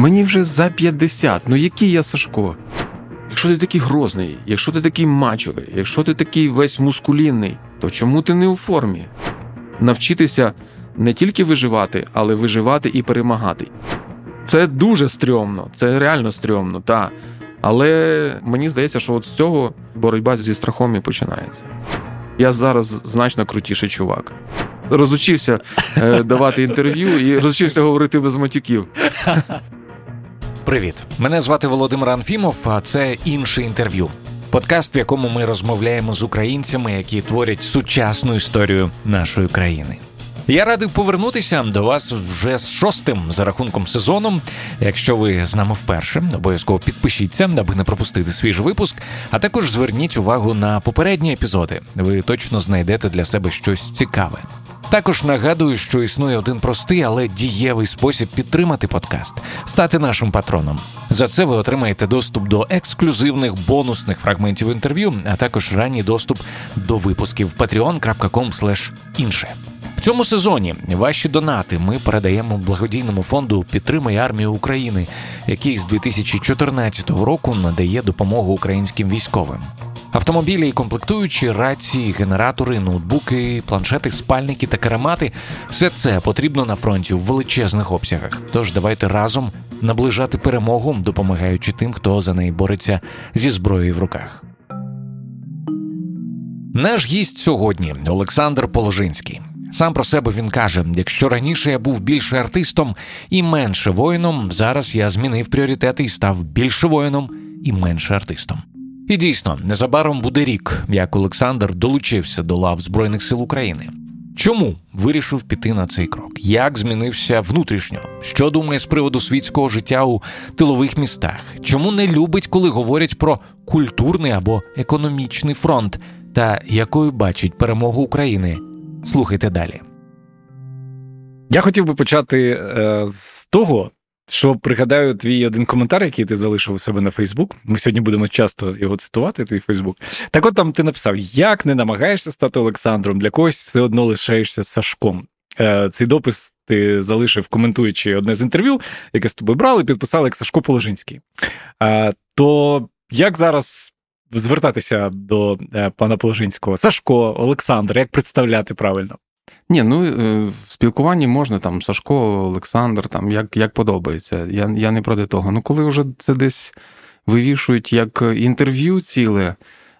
Мені вже за 50, ну який я Сашко? Якщо ти такий грозний, якщо ти такий мачовий, якщо ти такий весь мускулінний, то чому ти не у формі? Навчитися не тільки виживати, але виживати і перемагати. Це дуже стрьомно, це реально стрьомно, так. Але мені здається, що от з цього боротьба зі страхом і починається. Я зараз значно крутіший чувак. Розучився е, давати інтерв'ю і розучився говорити без матюків. Привіт, мене звати Володимир Анфімов. А це інше інтерв'ю. Подкаст, в якому ми розмовляємо з українцями, які творять сучасну історію нашої країни. Я радий повернутися до вас вже з шостим за рахунком сезоном. Якщо ви з нами вперше, обов'язково підпишіться, аби не пропустити свіжий випуск. А також зверніть увагу на попередні епізоди. Ви точно знайдете для себе щось цікаве. Також нагадую, що існує один простий, але дієвий спосіб підтримати подкаст стати нашим патроном. За це ви отримаєте доступ до ексклюзивних бонусних фрагментів інтерв'ю, а також ранній доступ до випусків patreon.com інше. В цьому сезоні ваші донати ми передаємо благодійному фонду Підтримай армію України, який з 2014 року надає допомогу українським військовим. Автомобілі і комплектуючі, рації, генератори, ноутбуки, планшети, спальники та керамати все це потрібно на фронті в величезних обсягах. Тож давайте разом наближати перемогу, допомагаючи тим, хто за неї бореться зі зброєю в руках. Наш гість сьогодні Олександр Положинський. Сам про себе він каже: якщо раніше я був більше артистом і менше воїном, зараз я змінив пріоритети і став більше воїном і менше артистом. І дійсно, незабаром буде рік, як Олександр долучився до лав Збройних сил України. Чому вирішив піти на цей крок? Як змінився внутрішньо? Що думає з приводу світського життя у тилових містах? Чому не любить, коли говорять про культурний або економічний фронт? Та якою бачить перемогу України? Слухайте далі. Я хотів би почати е, з того, що пригадаю твій один коментар, який ти залишив у себе на Фейсбук. Ми сьогодні будемо часто його цитувати, твій Фейсбук. Так от там ти написав: як не намагаєшся стати Олександром, для когось все одно лишаєшся Сашком. Е, цей допис ти залишив, коментуючи одне з інтерв'ю, яке з тобою брали, підписали як Сашко Положинський. Е, то як зараз звертатися до е, пана Положинського? Сашко, Олександр, як представляти правильно? Ні, ну е, в спілкуванні можна там Сашко, Олександр, там як як подобається. Я я не проти того. Ну, коли вже це десь вивішують як інтерв'ю ціле,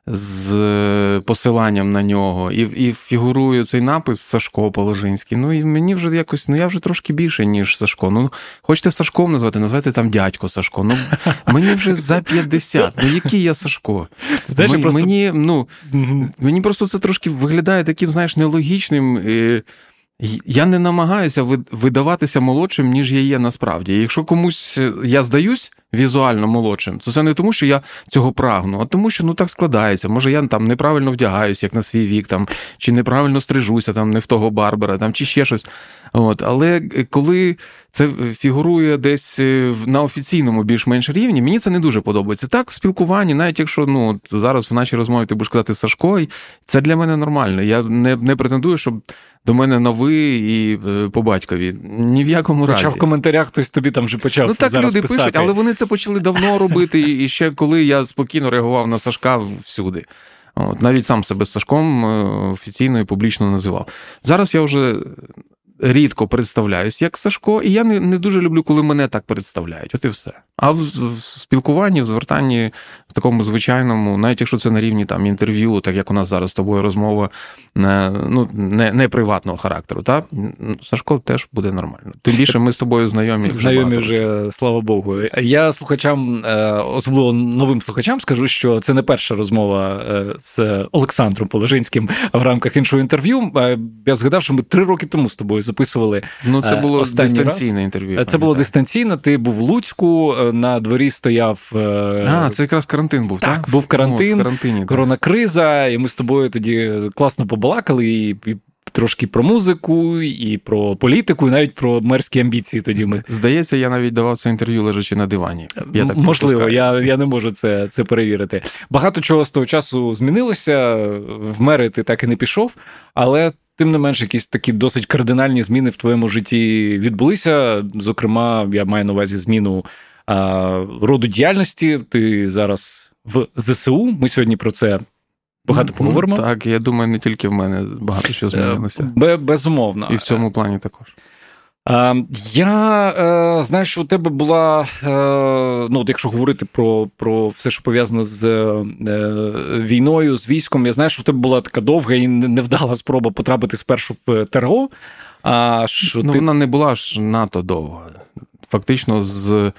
з е, посиланням на нього, і і фігурує цей напис Сашко Положинський. Ну і мені вже якось, ну я вже трошки більше, ніж Сашко. Ну, хочете Сашком назвати, назвати там дядько Сашко. Ну мені вже за 50. Ну який я Сашко? Знаєш, мені, просто... мені, ну, мені просто це трошки виглядає таким, знаєш, нелогічним. І... Я не намагаюся видаватися молодшим, ніж я є насправді. якщо комусь е, я здаюсь візуально молодшим, то це не тому, що я цього прагну, а тому, що ну так складається. Може, я там неправильно вдягаюсь, як на свій вік, там, чи неправильно стрижуся, там не в того барбера, там, чи ще щось. От. Але е, коли це фігурує десь е, на офіційному більш-менш рівні, мені це не дуже подобається. Так, спілкуванні, навіть якщо ну, зараз в нашій розмові ти будеш казати Сашко, це для мене нормально. Я не не претендую, щоб до мене на ви і е, по батькові. Ні в якому разі. Хоча в коментарях хтось тобі там вже почав. Ну так зараз люди писати. пишуть, але вони це почали давно робити. І ще коли я спокійно реагував на Сашка всюди. От, Навіть сам себе Сашком офіційно і публічно називав. Зараз я вже рідко представляюсь як Сашко, і я не не дуже люблю, коли мене так представляють. От і все. А в, спілкуванні, в звертанні в такому звичайному, навіть якщо це на рівні там інтерв'ю, так як у нас зараз з тобою розмова ну, не не приватного характеру, та Сашко теж буде нормально. Тим більше ми з тобою знайомі. Вже знайомі вже, слава Богу. Я слухачам, е, особливо новим слухачам, скажу, що це не перша розмова е, з Олександром Положинським в рамках іншого інтерв'ю. Е, я згадав, що ми три роки тому з тобою записували. Ну, це було дистанційне раз. інтерв'ю. Це було дистанційно. Ти був в Луцьку, на дворі стояв. А, це якраз карантин був. Так, так? був карантин, ну, карантині, коронакриза, і ми з тобою тоді класно побалакали і. і Трошки про музику, і про політику, і навіть про мерські амбіції. Тоді ми здається, я навіть давав це інтерв'ю лежачи на дивані. Я так Можливо, я я не можу це це перевірити. Багато чого з того часу змінилося. В мери ти так і не пішов, але тим не менш, якісь такі досить кардинальні зміни в твоєму житті відбулися. Зокрема, я маю на увазі зміну роду діяльності. Ти зараз в ЗСУ. Ми сьогодні про це багато поговоримо. Так, я думаю, не тільки в мене багато що змінилося. Безумовно. І в цьому плані також. Я е, знаю, що у тебе була, е, ну, якщо говорити про про все, що пов'язано з е, війною, з військом, я знаю, що у тебе була така довга і невдала спроба потрапити спершу в ТРО. А що ну, ти... Вона не була ж надто довга. Фактично, з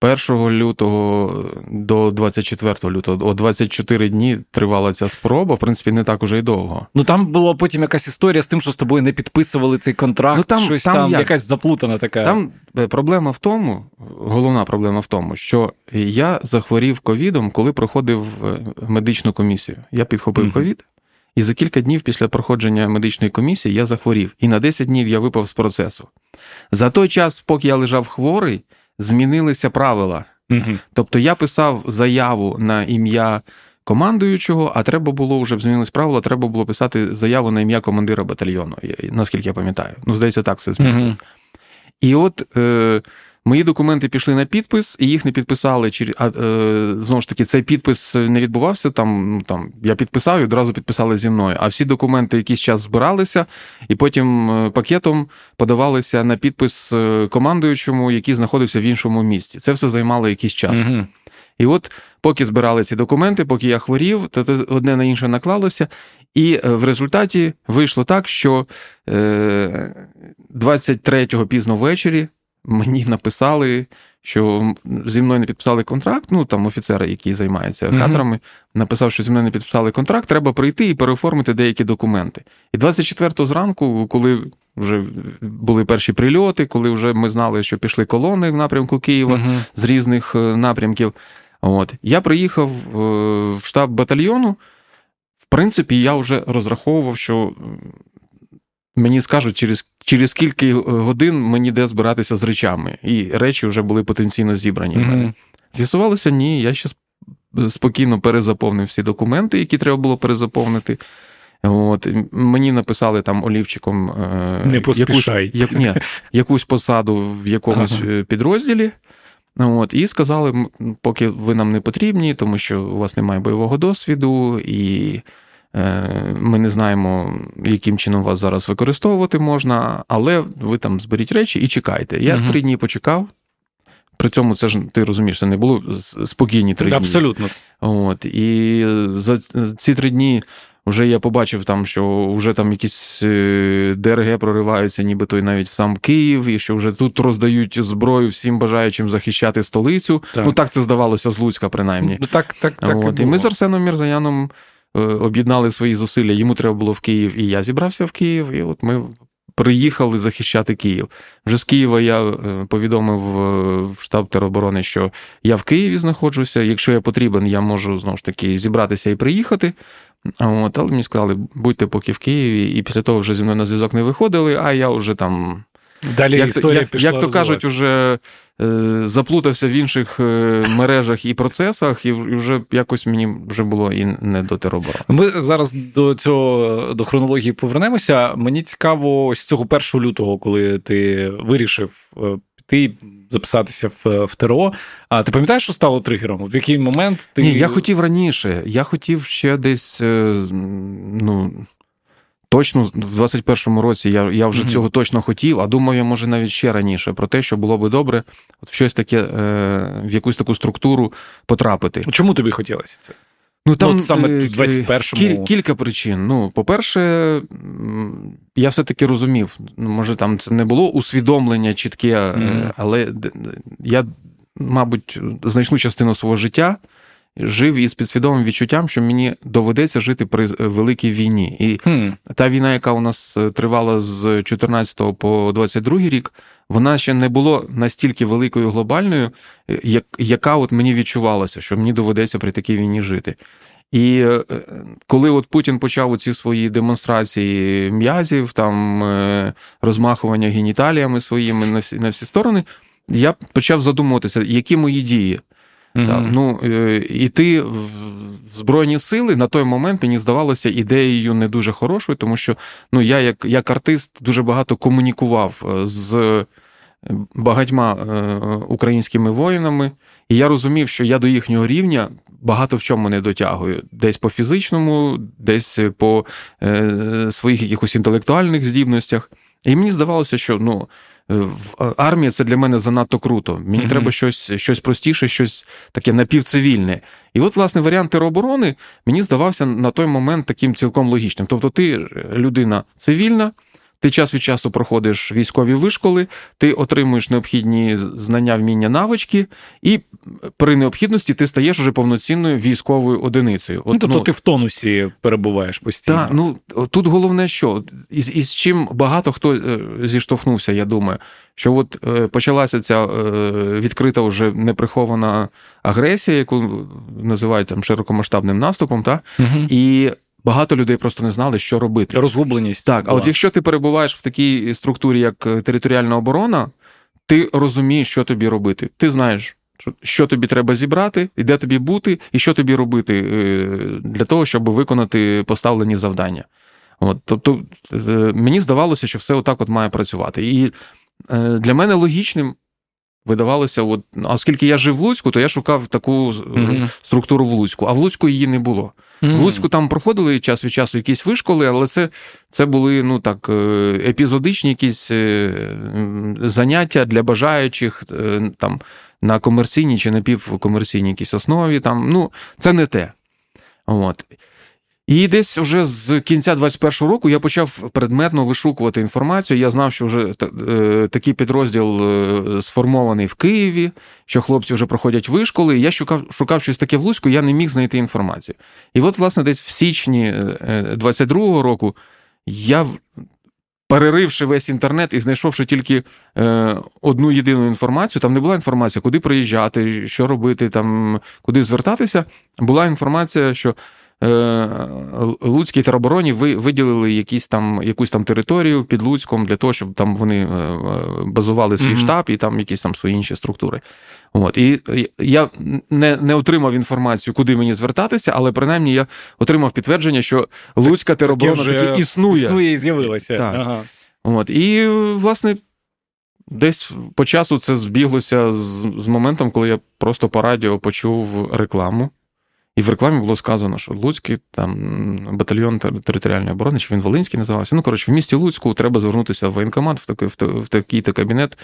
1 лютого до 24 лютого, о 24 дні тривала ця спроба, в принципі, не так уже й довго. Ну там була потім якась історія з тим, що з тобою не підписували цей контракт, ну, там, щось там, там як? якась заплутана така. Там е, проблема в тому, головна проблема в тому, що я захворів ковідом, коли проходив е, медичну комісію. Я підхопив ковід. І за кілька днів після проходження медичної комісії я захворів, і на 10 днів я випав з процесу. За той час, поки я лежав хворий, змінилися правила. Угу. Тобто я писав заяву на ім'я командуючого, а треба було вже змінились правила, треба було писати заяву на ім'я командира батальйону, наскільки я пам'ятаю. Ну, здається, так все змінилося. Угу. І от е, Мої документи пішли на підпис, і їх не підписали. А, е, Знову ж таки, цей підпис не відбувався. Там ну там я підписав і одразу підписали зі мною. А всі документи якийсь час збиралися, і потім е, пакетом подавалися на підпис е, командуючому, який знаходився в іншому місті. Це все займало якийсь час. Угу. І от поки збирали ці документи, поки я хворів, то одне на інше наклалося. І в результаті вийшло так, що 23-го пізно ввечері мені написали, що зі мною не підписали контракт. Ну там офіцери, які займаються кадрами, uh написав, що зі мною не підписали контракт, треба прийти і переоформити деякі документи. І 24-го зранку, коли вже були перші прильоти, коли вже ми знали, що пішли колони в напрямку Києва uh з різних е, напрямків. От я приїхав е, в штаб батальйону. В принципі, я вже розраховував, що мені скажуть, через через кілька е, годин мені де збиратися з речами, і речі вже були потенційно зібрані. Mm-hmm. З'ясувалося, ні, я ще спокійно перезаповнив всі документи, які треба було перезаповнити. От, Мені написали там олівчиком е, Не. Якусь, як, ні, якусь посаду в якомусь ага. Е, підрозділі. От, І сказали, поки ви нам не потрібні, тому що у вас немає бойового досвіду, і ми не знаємо, яким чином вас зараз використовувати можна, але ви там зберіть речі і чекайте. Я угу. три дні почекав. При цьому це ж ти розумієш, це не було спокійні три дні. Абсолютно. От, І за ці три дні вже я побачив, там, що вже там якісь е, ДРГ прориваються, нібито і навіть в сам Київ, і що вже тут роздають зброю всім бажаючим захищати столицю. Так. Ну так це здавалося з Луцька, принаймні. Ну, так, так, так От, І, і ми з Арсеном Мірзаяном. Е, об'єднали свої зусилля. Йому треба було в Київ, і я зібрався в Київ. І от ми приїхали захищати Київ. Вже з Києва я е, повідомив е, в штаб тероборони, що я в Києві знаходжуся. Якщо я потрібен, я можу знову ж таки зібратися і приїхати. От, Але мені сказали, будьте поки в Києві, і після того вже зі мною на зв'язок не виходили, а я вже там. Далі як, історія як, пішла як то кажуть, уже Е, заплутався в інших е, мережах і процесах, і вже якось мені вже було і не до тероборони. Ми зараз до цього до хронології повернемося. Мені цікаво, ось цього 1 лютого, коли ти вирішив е, піти. Записатися в в ТРО. А ти пам'ятаєш, що стало тригером? В який момент ти. Ні, я хотів раніше. Я хотів ще десь ну, Точно в 21-му році я я вже mm-hmm. цього точно хотів, а думав я, може, навіть ще раніше про те, що було би добре от в щось таке, е, в якусь таку структуру потрапити. Чому тобі хотілося це? Ну, там ну, саме в 21-му... Кіль, кілька причин. Ну, по-перше, я все-таки розумів, ну, може, там це не було усвідомлення чітке, mm-hmm. але я, мабуть, значну частину свого життя жив із підсвідомим відчуттям, що мені доведеться жити при е, великій війні. І hmm. та війна, яка у нас е, тривала з 14 по 22 рік, вона ще не була настільки великою глобальною, е, як, яка от мені відчувалася, що мені доведеться при такій війні жити. І коли от Путін почав ці свої демонстрації м'язів, там розмахування геніталіями своїми на всі на всі сторони, я почав задумуватися, які мої дії. Так, ну, Іти в Збройні сили на той момент мені здавалося ідеєю не дуже хорошою, тому що ну, я, як як артист, дуже багато комунікував з багатьма українськими воїнами, і я розумів, що я до їхнього рівня багато в чому не дотягую. Десь по фізичному, десь по е, своїх якихось інтелектуальних здібностях. І мені здавалося, що ну, армія це для мене занадто круто. Мені mm-hmm. треба щось щось простіше, щось таке напівцивільне. І от, власне, варіант тероборони мені здавався на той момент таким цілком логічним. Тобто, ти людина цивільна. Ти час від часу проходиш військові вишколи, ти отримуєш необхідні знання, вміння, навички, і при необхідності ти стаєш уже повноцінною військовою одиницею. От, ну, Тобто ну, ти в тонусі перебуваєш постійно. Так, ну тут головне, що із із чим багато хто е, зіштовхнувся, я думаю, що от е, почалася ця е, відкрита вже неприхована агресія, яку називають там широкомасштабним наступом, та? Угу. і Багато людей просто не знали, що робити. Розгубленість. Так, була. а от якщо ти перебуваєш в такій структурі, як е, територіальна оборона, ти розумієш, що тобі робити. Ти знаєш, що тобі треба зібрати, і де тобі бути, і що тобі робити е, для того, щоб виконати поставлені завдання. От, Тобто е, мені здавалося, що все отак от має працювати. І для мене логічним видавалося, от, оскільки я жив в Луцьку, то я шукав таку mm-hmm. структуру в Луцьку, а в Луцьку її не було. Mm-hmm. В Луцьку там проходили час від часу якісь вишколи, але це це були ну так, е, епізодичні якісь е, заняття для бажаючих там на комерційній чи напівкомерційній якійсь основі. Там, ну, Це не те. От. І десь вже з кінця 21-го року я почав предметно вишукувати інформацію. Я знав, що вже е, такий підрозділ е, сформований в Києві, що хлопці вже проходять вишколи. Я шукав шукав щось таке в Луцьку, я не міг знайти інформацію. І от, власне, десь в січні 22-го е, року я. Переривши весь інтернет і знайшовши тільки одну єдину інформацію, там не була інформація, куди приїжджати, що робити, там, куди звертатися. Була інформація, що Луцькій теробороні виділили якісь там, якусь там територію під Луцьком для того, щоб там вони е, базували свій mm-hmm. штаб і там якісь там свої інші структури. От. І я не не отримав інформацію, куди мені звертатися, але принаймні я отримав підтвердження, що Луцька тероборона таки існує. Існує і з'явилася. Так. Ага. От. І, власне, десь по часу це збіглося з, з моментом, коли я просто по радіо почув рекламу. І в рекламі було сказано, що Луцький там батальйон територіальної оборони, чи він Волинський називався. Ну, коротше, в місті Луцьку треба звернутися в воєнкомат, в такий в такий-то кабінет.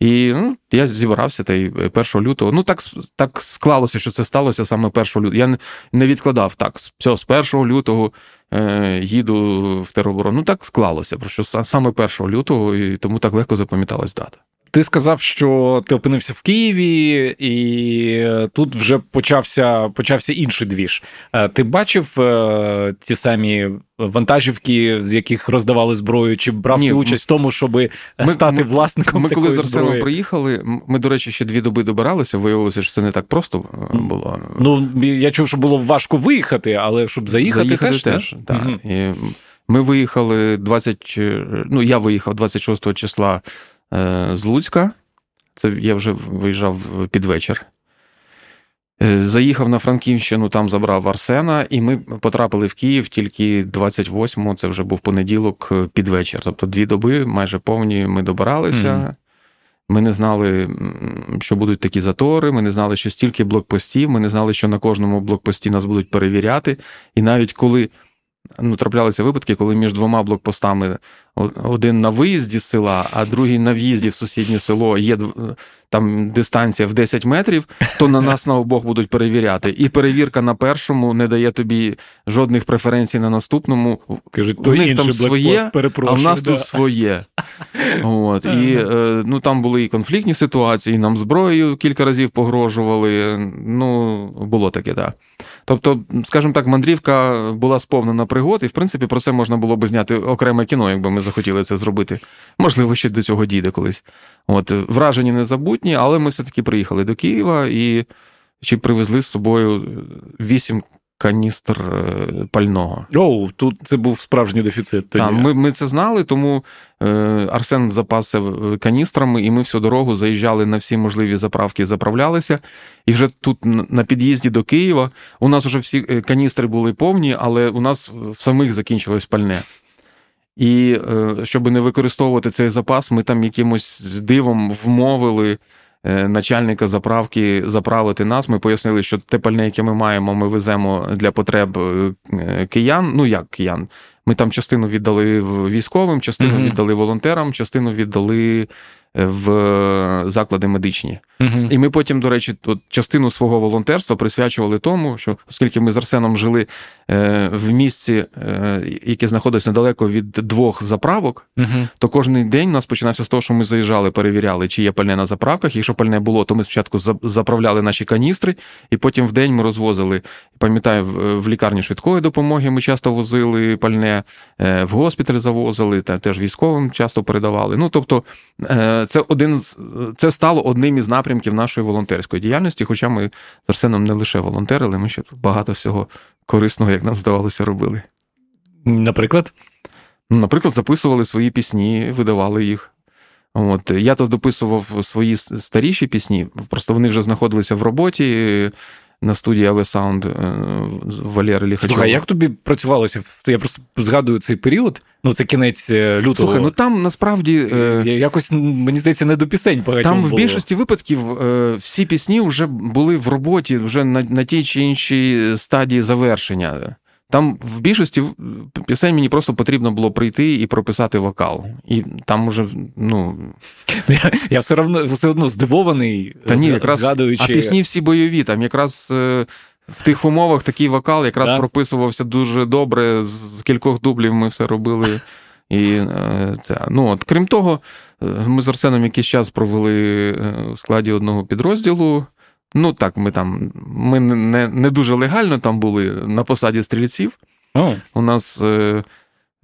І ну, я зібрався та й 1 лютого. Ну, так так склалося, що це сталося саме 1 лютого. Я не відкладав так. Все, з 1 лютого е, їду в тероборону. Ну, так склалося, про що саме 1 лютого, і тому так легко запам'яталась дата. Ти сказав, що ти опинився в Києві, і тут вже почався почався інший двіж. Е, ти бачив е, ті самі вантажівки, з яких роздавали зброю, чи брав Ні, ти участь в тому, щоб стати ми, власником? Ми такої коли з Арсеном приїхали, ми, до речі, ще дві доби добиралися. Виявилося, що це не так просто е, було. Ну я чув, що було важко виїхати, але щоб заїхати, заїхати теж. теж так. Угу. І ми виїхали 20, ну я виїхав 26 числа. Е, з Луцька. Це я вже виїжджав під вечір. Е, заїхав на Франківщину, там забрав Арсена, і ми потрапили в Київ тільки 28-го, це вже був понеділок е, під вечір. Тобто дві доби майже повні ми добиралися. Mm. Ми не знали, що будуть такі затори, ми не знали, що стільки блокпостів, ми не знали, що на кожному блокпості нас будуть перевіряти. І навіть коли ну, траплялися випадки, коли між двома блокпостами один на виїзді з села, а другий на в'їзді в сусіднє село є там дистанція в 10 метрів, то на нас на обох будуть перевіряти. І перевірка на першому не дає тобі жодних преференцій на наступному. Кажуть, в них там своє, а в нас да. тут своє. От. І е, ну, там були і конфліктні ситуації, нам зброєю кілька разів погрожували. Ну, було таке, так. Тобто, скажімо так, мандрівка була сповнена пригод, і в принципі про це можна було би зняти окреме кіно, якби ми захотіли це зробити. Можливо, ще до цього дійде колись. От вражені незабутні, але ми все-таки приїхали до Києва і чи привезли з собою вісім каністр пального. Оу, тут це був справжній дефіцит. Тоді. Так, ми ми це знали, тому Арсен запасив каністрами, і ми всю дорогу заїжджали на всі можливі заправки, заправлялися. І вже тут на під'їзді до Києва у нас вже всі каністри були повні, але у нас в самих закінчилось пальне. І щоб не використовувати цей запас, ми там якимось дивом вмовили. Е, начальника заправки заправити нас. Ми пояснили, що те пальне, яке ми маємо, ми веземо для потреб е, киян. Ну як киян? Ми там частину віддали військовим, частину mm віддали волонтерам, частину віддали в заклади медичні. Uh-huh. І ми потім, до речі, тут частину свого волонтерства присвячували тому, що оскільки ми з Арсеном жили е, в місці, е, яке знаходиться недалеко від двох заправок, uh-huh. то кожен день у нас починався з того, що ми заїжджали, перевіряли, чи є пальне на заправках. Якщо пальне було, то ми спочатку заправляли наші каністри, і потім в день ми розвозили. Пам'ятаю, в лікарні швидкої допомоги ми часто возили пальне, е, в госпіталь завозили, та теж військовим часто передавали. Ну тобто це один це стало одним із напрямків нашої волонтерської діяльності. Хоча ми з Арсеном не лише волонтерили, ми ще багато всього корисного, як нам здавалося, робили. Наприклад, ну, наприклад, записували свої пісні, видавали їх. От я то дописував свої старіші пісні, просто вони вже знаходилися в роботі на студії AV Sound Валєри Валери Ліхачова. Слухай, як тобі працювалося? Я просто згадую цей період. Ну, це кінець е, лютого. Слухай, ну там насправді е... якось мені здається не до пісень багатьом Там в більшості випадків е... всі пісні вже були в роботі, вже на, на тій чи іншій стадії завершення. Там в більшості пісень мені просто потрібно було прийти і прописати вокал. І там уже, ну. Я я все одно все одно здивований, Та ні, якраз, згадуючи. А пісні всі бойові. Там якраз е, в тих умовах такий вокал якраз да? прописувався дуже добре. З кількох дублів ми все робили. І е, це, ну, от, Крім того, е, ми з Арсеном якийсь час провели у складі одного підрозділу. Ну так, ми там ми не не дуже легально там були на посаді стрільців. Oh. У нас е,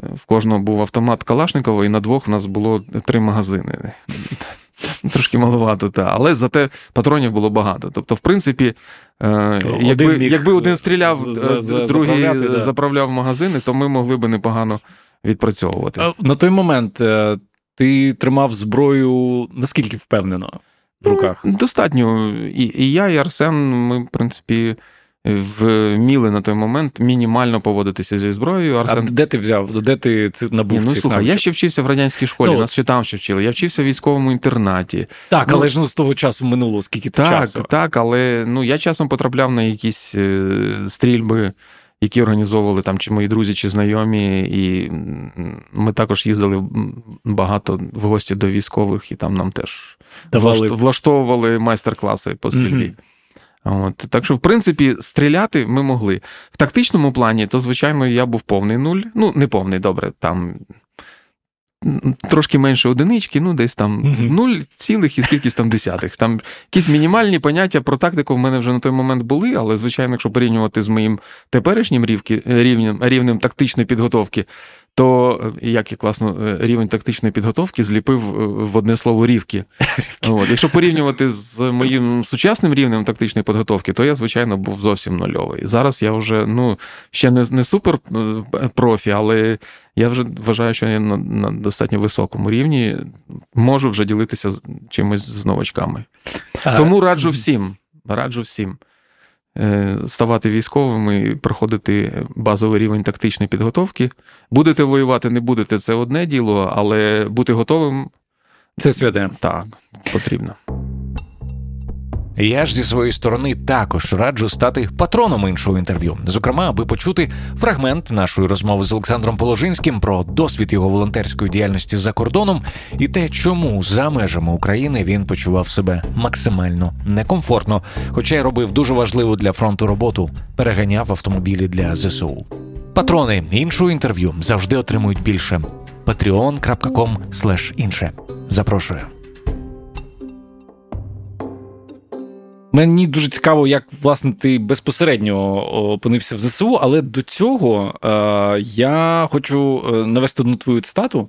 в кожного був автомат Калашникова, і на двох в нас було три магазини. Трошки маловато, та. але зате патронів було багато. Тобто, в принципі, е, якби якби один стріляв, за, за, другий да. заправляв магазини, то ми могли би непогано відпрацьовувати. На той момент е, ти тримав зброю наскільки впевнено? В руках? Ну, достатньо. І, і я, і Арсен, ми, в принципі. Вміли на той момент мінімально поводитися зі зброєю. Арсен... А де ти взяв? Де ти це набув? ну, слухай, я ще вчився в радянській школі, ну, нас ще там ще вчили. Я вчився в військовому інтернаті. Так, ну, але ж ну, з того часу минуло скільки так, часу. Так, але ну, я часом потрапляв на якісь е, стрільби які організовували там чи мої друзі, чи знайомі, і ми також їздили багато в гості до військових, і там нам теж Давали. влаштовували майстер-класи по стрільбі. Угу. От, Так що, в принципі, стріляти ми могли. В тактичному плані, то, звичайно, я був повний нуль. Ну, не повний, добре, там трошки менше одинички, ну десь там нуль цілих і скількись там десятих. Там якісь мінімальні поняття про тактику в мене вже на той момент були, але, звичайно, якщо порівнювати з моїм теперішнім рівнем, рівнем тактичної підготовки, то е, як я класно е, рівень тактичної підготовки зліпив е, в одне слово рівки. От. Якщо порівнювати з моїм сучасним рівнем тактичної підготовки, то я, звичайно, був зовсім нульовий. Зараз я вже ну, ще не не супер профі, але я вже вважаю, що я на, на достатньо високому рівні можу вже ділитися чимось з новачками. Тому раджу всім. Раджу всім. Е, ставати військовими проходити базовий рівень тактичної підготовки. Будете воювати, не будете це одне діло, але бути готовим це святе. Так, потрібно. Я ж зі своєї сторони також раджу стати патроном іншого інтерв'ю, зокрема, аби почути фрагмент нашої розмови з Олександром Положинським про досвід його волонтерської діяльності за кордоном і те, чому за межами України він почував себе максимально некомфортно, хоча й робив дуже важливу для фронту роботу, переганяв автомобілі для ЗСУ. Патрони іншого інтерв'ю завжди отримують більше. patreon.com інше. Запрошую. Мені дуже цікаво, як власне ти безпосередньо опинився в ЗСУ, але до цього е, я хочу е, навести одну твою цитату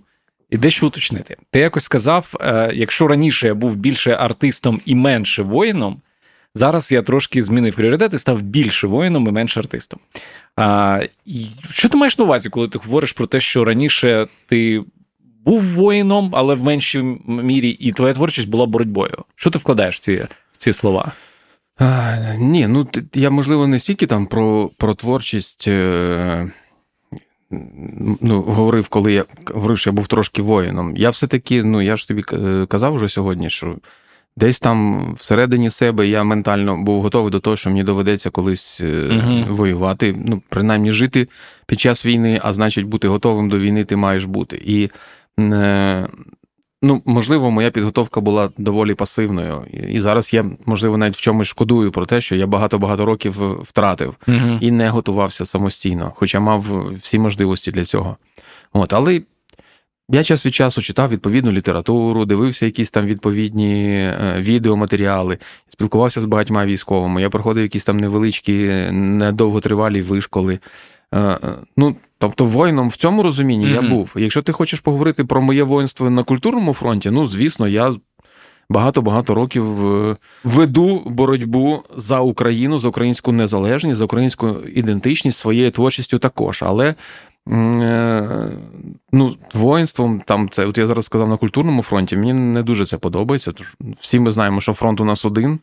і дещо уточнити. Ти якось сказав: е, якщо раніше я був більше артистом і менше воїном, Зараз я трошки змінив пріоритети, став більше воїном і менше артистом. І Що ти маєш на увазі, коли ти говориш про те, що раніше ти був воїном, але в меншій мірі, і твоя творчість була боротьбою? Що ти вкладаєш в ці, в ці слова? А, Ні, ну я можливо не стільки там про про творчість е, ну, говорив, коли я говорив, що я був трошки воїном. Я все-таки, ну я ж тобі казав вже сьогодні, що десь там всередині себе я ментально був готовий до того, що мені доведеться колись uh воювати, ну, принаймні жити під час війни, а значить, бути готовим до війни ти маєш бути. І е, Ну, можливо, моя підготовка була доволі пасивною. І зараз я, можливо, навіть в чомусь шкодую про те, що я багато-багато років втратив uh і не готувався самостійно, хоча мав всі можливості для цього. От, Але я час від часу читав відповідну літературу, дивився якісь там відповідні е, відеоматеріали, спілкувався з багатьма військовими. Я проходив якісь там невеличкі, недовготривалі вишколи. Е, е, ну, Тобто, воїном в цьому розумінні mm-hmm. я був. Якщо ти хочеш поговорити про моє воїнство на культурному фронті, ну звісно, я багато-багато років е, веду боротьбу за Україну, за українську незалежність, за українську ідентичність своєю творчістю також. Але ну, воїнством, там це, от я зараз сказав на культурному фронті, мені не дуже це подобається. Тож всі ми знаємо, що фронт у нас один.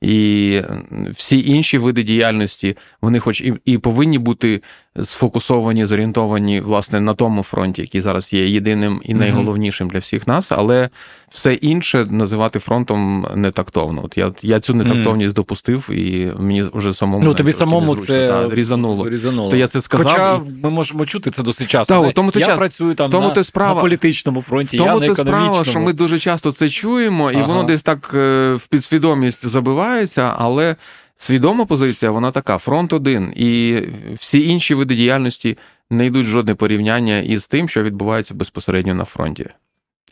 І всі інші види діяльності, вони, хоч і і повинні бути сфокусовані, зорієнтовані власне на тому фронті, який зараз є єдиним і найголовнішим для всіх нас, але все інше називати фронтом нетактовно. От я я цю нетактовність допустив, і мені вже самому ну тобі самому це та, різануло. різануло. То я це сказав. Хоча і... ми можемо чути це досить часто. Та, тому я час... працюю там тому на, справа... на політичному фронті. В тому я на то справа, що ми дуже часто це чуємо, і ага. воно десь так е, в підсвідомість забивається, але. Свідома позиція, вона така: фронт один, і всі інші види діяльності не йдуть жодне порівняння із тим, що відбувається безпосередньо на фронті.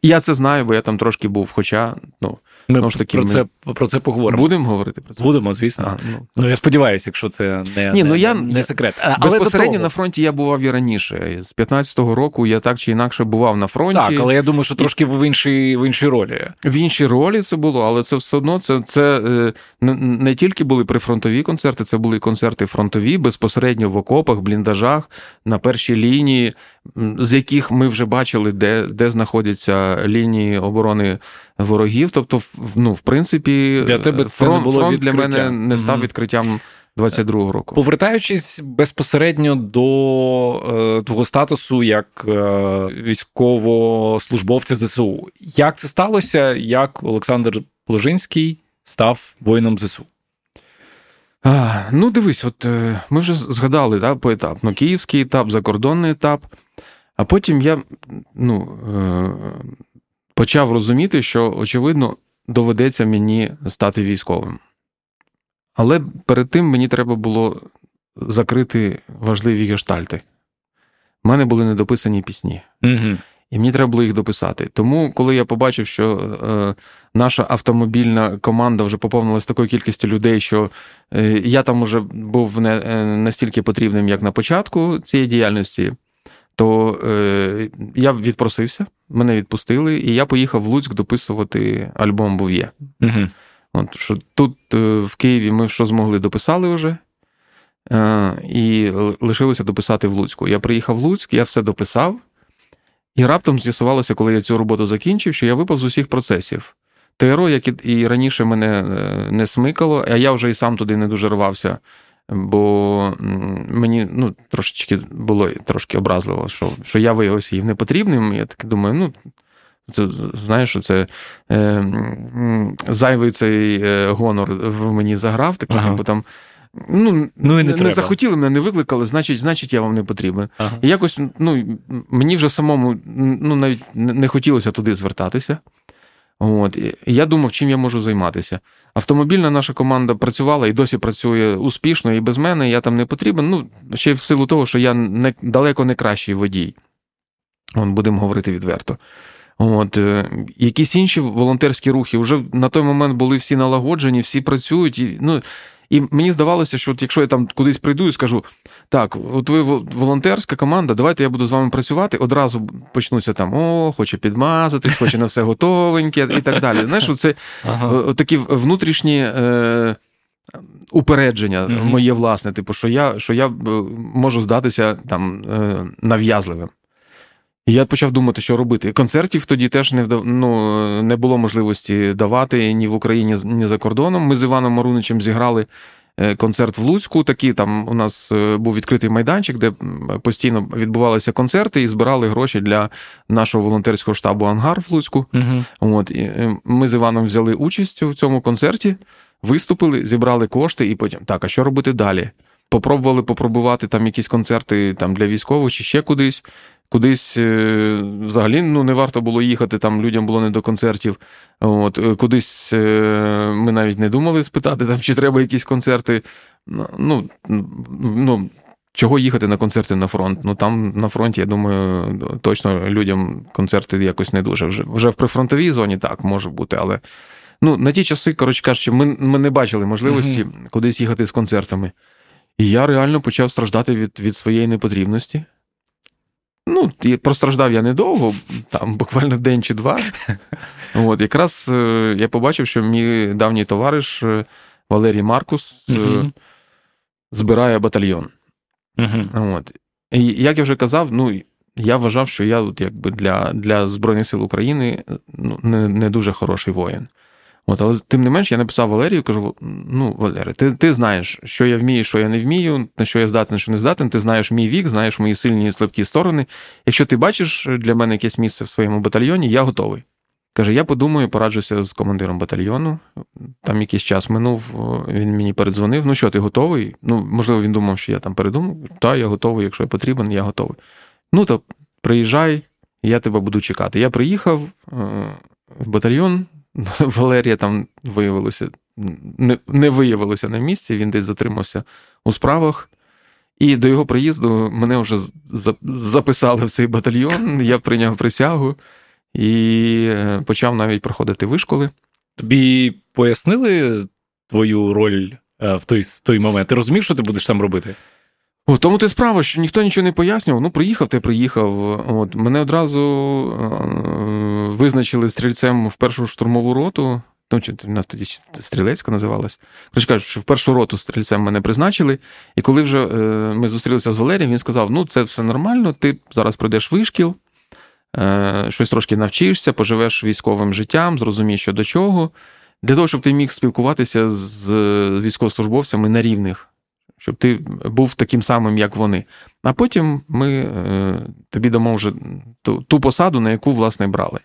Я це знаю, бо я там трошки був. Хоча, ну ми ж таки, про це про це поговоримо. Будемо говорити про це. Будемо, звісно. А, ну, ну я сподіваюся, якщо це не Ні, не, ну, я, не секрет. Але безпосередньо на фронті я бував і раніше. З 15-го року я так чи інакше бував на фронті. Так, але я думаю, що трошки в іншій в іншій ролі. В іншій ролі це було, але це все одно це це е, не тільки були прифронтові концерти, це були концерти фронтові, безпосередньо в окопах, бліндажах, на першій лінії, з яких ми вже бачили, де, де знаходяться лінії оборони ворогів. Тобто, ну, в принципі, для тебе це фронт, було фронт для мене не став відкриттям 22-го року. Повертаючись безпосередньо до е, твого статусу як е, військовослужбовця ЗСУ, як це сталося? Як Олександр Положинський став воїном ЗСУ? А, Ну, дивись, от е, ми вже згадали да, поетапно київський етап, закордонний етап. А потім я ну, е, почав розуміти, що, очевидно, доведеться мені стати військовим. Але перед тим мені треба було закрити важливі гештальти. У мене були недописані пісні. Угу. І мені треба було їх дописати. Тому, коли я побачив, що е, наша автомобільна команда вже поповнилася такою кількістю людей, що е, я там уже був не е, настільки потрібним, як на початку цієї діяльності, то е, я відпросився, мене відпустили, і я поїхав в Луцьк дописувати альбом Був'є. Угу. От, що Тут е, в Києві ми що змогли дописали вже, е, і лишилося дописати в Луцьку. Я приїхав в Луцьк, я все дописав, і раптом з'ясувалося, коли я цю роботу закінчив, що я випав з усіх процесів. ТРО, як і раніше мене е, не смикало, а я вже і сам туди не дуже рвався бо мені ну, трошечки було трошки образливо, що що я виявився їм непотрібним. Я так думаю, ну. Це знаєш, що це е, зайвий цей е, гонор в мені заграв, такий, ага. типу там. Ну, ну і не, не, не захотіли мене, не викликали, значить, значить, я вам не потрібен. Ага. І якось ну, мені вже самому ну, навіть не хотілося туди звертатися. От. І я думав, чим я можу займатися. Автомобільна наша команда працювала і досі працює успішно, і без мене я там не потрібен. Ну, ще й в силу того, що я не, далеко не кращий водій. От, Будемо говорити відверто. От, е, Якісь інші волонтерські рухи вже на той момент були всі налагоджені, всі працюють. І, ну, і мені здавалося, що от якщо я там кудись прийду і скажу, так, от ви волонтерська команда, давайте я буду з вами працювати, одразу почнуться там: о, хоче підмазатись, хоче на все готовеньке і так далі. Знаєш, це ага. такі внутрішні. Е, упередження mm-hmm. моє власне, типу, що я що я можу здатися там нав'язливим. Я почав думати, що робити. Концертів тоді теж не вдав... ну, не було можливості давати ні в Україні, ні за кордоном. Ми з Іваном Маруничем зіграли е, концерт в Луцьку. Такий там у нас е, був відкритий майданчик, де постійно відбувалися концерти і збирали гроші для нашого волонтерського штабу Ангар в Луцьку. Угу. От і е, ми з Іваном взяли участь у цьому концерті, виступили, зібрали кошти, і потім так, а що робити далі? Попробували попробувати там якісь концерти там для військових чи ще кудись. Кудись е, взагалі ну, не варто було їхати, там людям було не до концертів. От, е, Кудись е, ми навіть не думали спитати, там, чи треба якісь концерти. Ну, ну, Чого їхати на концерти на фронт? Ну там на фронті, я думаю, точно людям концерти якось не дуже. Вже вже в прифронтовій зоні так може бути, але ну, на ті часи, коротше кажучи, ми ми не бачили можливості mm кудись їхати з концертами. І я реально почав страждати від, від своєї непотрібності. Ну, простраждав я недовго, там буквально день чи два. От, Якраз е, я побачив, що мій давній товариш е, Валерій Маркус uh збирає батальйон. От. І як я вже казав, ну, я вважав, що я от, якби для для Збройних сил України ну, не, не дуже хороший воїн. От, Але тим не менш, я написав Валерію, кажу: ну, Валерій, ти ти знаєш, що я вмію, що я не вмію, на що я здатен, що не здатен. Ти знаєш мій вік, знаєш мої сильні і слабкі сторони. Якщо ти бачиш для мене якесь місце в своєму батальйоні, я готовий. Каже, я подумаю, пораджуся з командиром батальйону. Там якийсь час минув, він мені передзвонив. Ну що, ти готовий? Ну, можливо, він думав, що я там передумав. Та, я готовий, якщо я потрібен, я готовий. Ну, то приїжджай, я тебе буду чекати. Я приїхав е, в батальйон. Валерія там виявилося, не не виявилося на місці, він десь затримався у справах. І до його приїзду мене вже записали в цей батальйон, я прийняв присягу і е, почав навіть проходити вишколи. Тобі пояснили твою роль е, в той той момент? Ти розумів, що ти будеш там робити? В тому ти справа, що ніхто нічого не пояснював. Ну, приїхав, ти приїхав. От Мене одразу е, визначили стрільцем в першу штурмову роту. Ну, чи в нас тоді стрілецька називалась. Коротше кажуть, що в першу роту стрільцем мене призначили. І коли вже е, ми зустрілися з Валерієм, він сказав: ну, це все нормально, ти зараз пройдеш вишкіл, е, щось трошки навчишся, поживеш військовим життям, зрозумієш, що до чого. Для того, щоб ти міг спілкуватися з військовослужбовцями на рівних щоб ти був таким самим, як вони. А потім ми е, тобі дамо вже ту, ту посаду, на яку, власне, брали.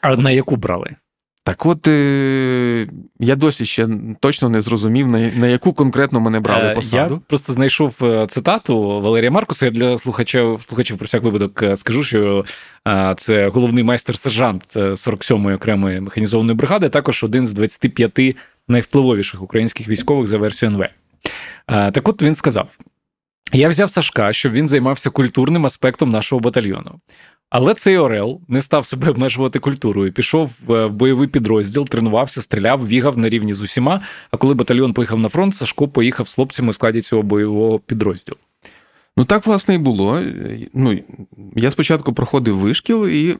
А на яку брали? Так от е, я досі ще точно не зрозумів, на на яку конкретно мене брали е, посаду. Я просто знайшов цитату Валерія Маркуса. Я для слухачів слухачів про всяк випадок скажу, що це головний майстер-сержант 47-ї окремої механізованої бригади, також один з 25 найвпливовіших українських військових за версією НВ. Е, так от він сказав: я взяв Сашка, щоб він займався культурним аспектом нашого батальйону. Але цей Орел не став себе обмежувати культурою. Пішов в бойовий підрозділ, тренувався, стріляв, бігав на рівні з усіма. А коли батальйон поїхав на фронт, Сашко поїхав з хлопцями у складі цього бойового підрозділу. Ну так, власне, і було. Ну, Я спочатку проходив вишкіл, і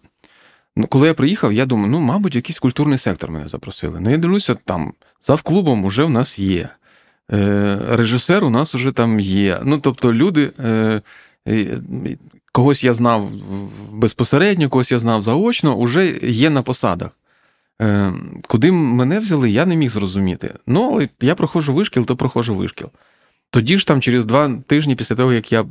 ну, коли я приїхав, я думаю, ну, мабуть, якийсь культурний сектор мене запросили. Ну, я дивлюся, там завклубом уже в нас є. Е, режисер у нас вже там є. Ну, тобто, люди. Е, когось я знав безпосередньо, когось я знав заочно, вже є на посадах. Е, куди мене взяли, я не міг зрозуміти. Ну, але я проходжу вишкіл, то проходжу вишкіл. Тоді ж там, через два тижні після того, як я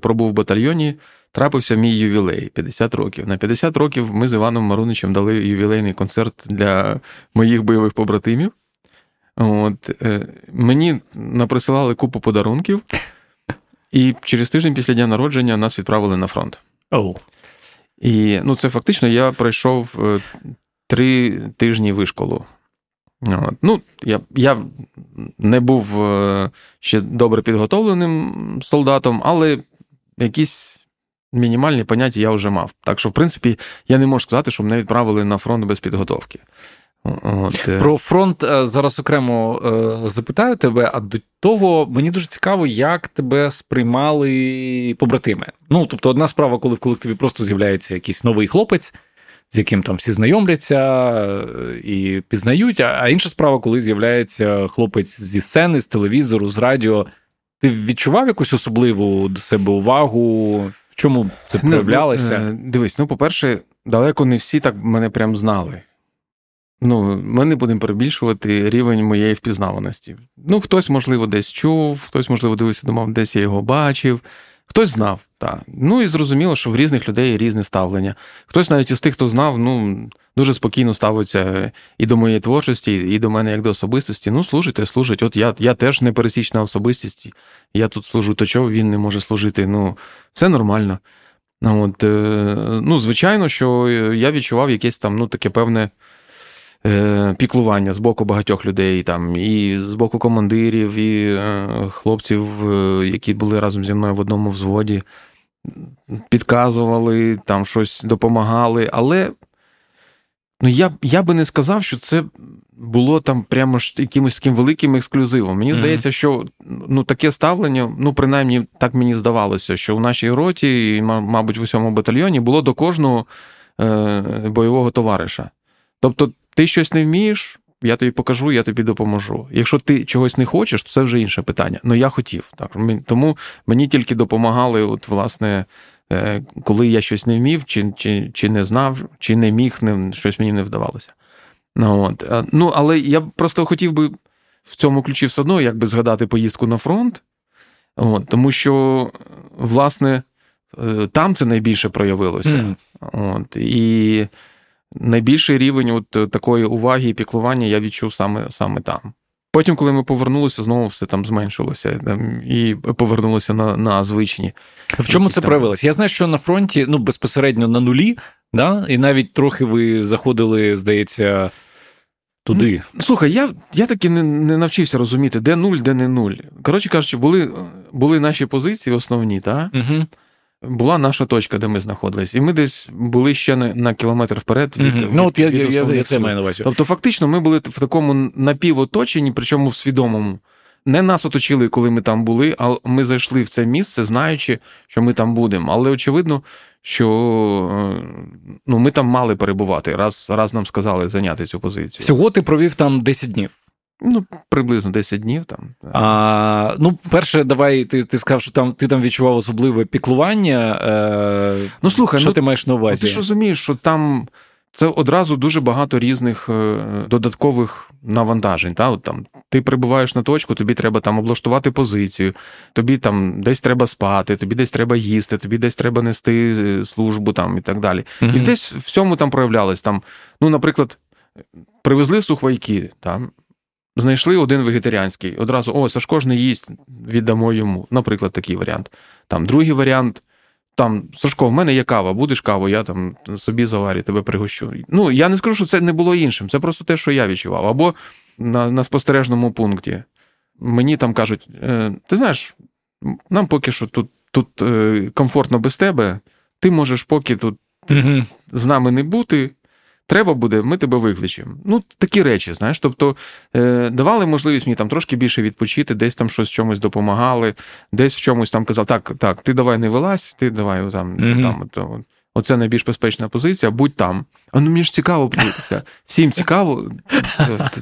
пробув в батальйоні, трапився мій ювілей 50 років. На 50 років ми з Іваном Маруничем дали ювілейний концерт для моїх бойових побратимів. От, е, Мені наприсилали купу подарунків, і через тиждень після дня народження нас відправили на фронт. Oh. І ну, це фактично я пройшов е, три тижні вишколу. От. Ну, Я я не був е, ще добре підготовленим солдатом, але якісь мінімальні поняття я вже мав. Так що, в принципі, я не можу сказати, що мене відправили на фронт без підготовки. От. Е. Про фронт е, зараз окремо е, запитаю тебе, а до того мені дуже цікаво, як тебе сприймали побратими. Ну, тобто, одна справа, коли в колективі просто з'являється якийсь новий хлопець, з яким там всі знайомляться і пізнають. А інша справа, коли з'являється хлопець зі сцени, з телевізору, з радіо. Ти відчував якусь особливу до себе увагу? В чому це ну, проявлялося? Ну, дивись, ну, по-перше, далеко не всі так мене прям знали. Ну, ми не будемо перебільшувати рівень моєї впізнаваності. Ну, хтось, можливо, десь чув, хтось, можливо, дивився, думав, десь я його бачив, хтось знав, так. Ну і зрозуміло, що в різних людей різне ставлення. Хтось навіть із тих, хто знав, ну, дуже спокійно ставиться і до моєї творчості, і до мене як до особистості. Ну, служите, служить. От я я теж непересічна особистість, я тут служу, то чого він не може служити. Ну, все нормально. От, е, Ну, звичайно, що я відчував якесь там ну, таке певне. Е, піклування з боку багатьох людей, там, і з боку командирів, і е, хлопців, е, які були разом зі мною в одному взводі, підказували, там щось допомагали. Але ну, я я би не сказав, що це було там прямо ж якимось таким великим ексклюзивом. Мені mm-hmm. здається, що ну, таке ставлення, ну, принаймні, так мені здавалося, що у нашій роті, і, мабуть, в усьому батальйоні було до кожного е, бойового товариша. Тобто, ти щось не вмієш, я тобі покажу, я тобі допоможу. Якщо ти чогось не хочеш, то це вже інше питання. Ну я хотів. Так. Тому мені тільки допомагали, от, власне, е, коли я щось не вмів, чи чи, чи не знав, чи не міг, не, щось мені не вдавалося. Ну, от. Е, ну, Але я просто хотів би в цьому ключі все одно якби згадати поїздку на фронт, От, тому що, власне, е, там це найбільше проявилося. Mm. От, І найбільший рівень от е, такої уваги і піклування я відчув саме саме там. Потім, коли ми повернулися, знову все там зменшилося там, і повернулося на на звичні. В чому це там... проявилося? Я знаю, що на фронті ну, безпосередньо на нулі, да? і навіть трохи ви заходили, здається, туди. Ну, слухай, я я таки не не навчився розуміти, де нуль, де не нуль. Коротше кажучи, були були наші позиції основні, так? Угу була наша точка, де ми знаходились, і ми десь були ще на, на кілометр вперед. від, mm-hmm. Ну, от я, від я, я, я це маю на увазі. Тобто, фактично, ми були в такому напівоточенні, причому в свідомому. Не нас оточили, коли ми там були, а ми зайшли в це місце, знаючи, що ми там будемо. Але очевидно, що ну, ми там мали перебувати. Раз раз нам сказали зайняти цю позицію. Всього ти провів там 10 днів. Ну, приблизно 10 днів там. А, Ну, перше, давай ти ти сказав, що там ти там відчував особливе піклування. Е, Ну, слухай, що ну, ти маєш на увазі? Ти ж розумієш, що там це одразу дуже багато різних е, додаткових навантажень. Та? От там Ти прибуваєш на точку, тобі треба там облаштувати позицію, тобі там десь треба спати, тобі десь треба їсти, тобі десь треба нести е, службу там і так далі. Угу. І десь всьому там проявлялось. Там, Ну, наприклад, привезли сухвайки. там, Знайшли один вегетаріанський. Одразу, о, Сашко ж не їсть, віддамо йому. Наприклад, такий варіант. Там другий варіант. Там, Сашко, в мене є кава, будеш каву, я там собі заварю, тебе пригощу. Ну, я не скажу, що це не було іншим, це просто те, що я відчував. Або на на спостережному пункті. Мені там кажуть: е, ти знаєш, нам поки що тут тут е, комфортно без тебе, ти можеш поки тут mm з нами не бути, Треба буде, ми тебе викличемо. Ну, такі речі, знаєш. Тобто е, давали можливість мені там трошки більше відпочити, десь там щось чомусь допомагали, десь в чомусь там казав, так, так, ти давай не вилазь, ти давай там, mm-hmm. там то, оце найбільш безпечна позиція, будь там. А ну мені ж цікаво подивитися. Всім цікаво,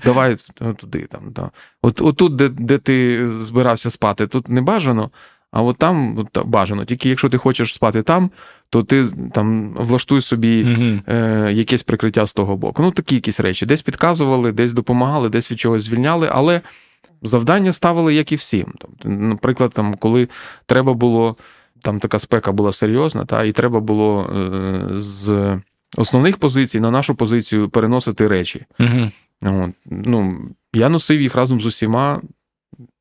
давай туди. там. Да. От, Отут, де, де ти збирався спати, тут не бажано. А от там от, бажано. Тільки якщо ти хочеш спати там, то ти там влаштуй собі угу. е, якесь прикриття з того боку. Ну, такі якісь речі. Десь підказували, десь допомагали, десь від чогось звільняли, але завдання ставили, як і всім. Тобто, Наприклад, там, коли треба було, там така спека була серйозна, та, і треба було е, з основних позицій на нашу позицію переносити речі. Угу. От, ну, Я носив їх разом з усіма,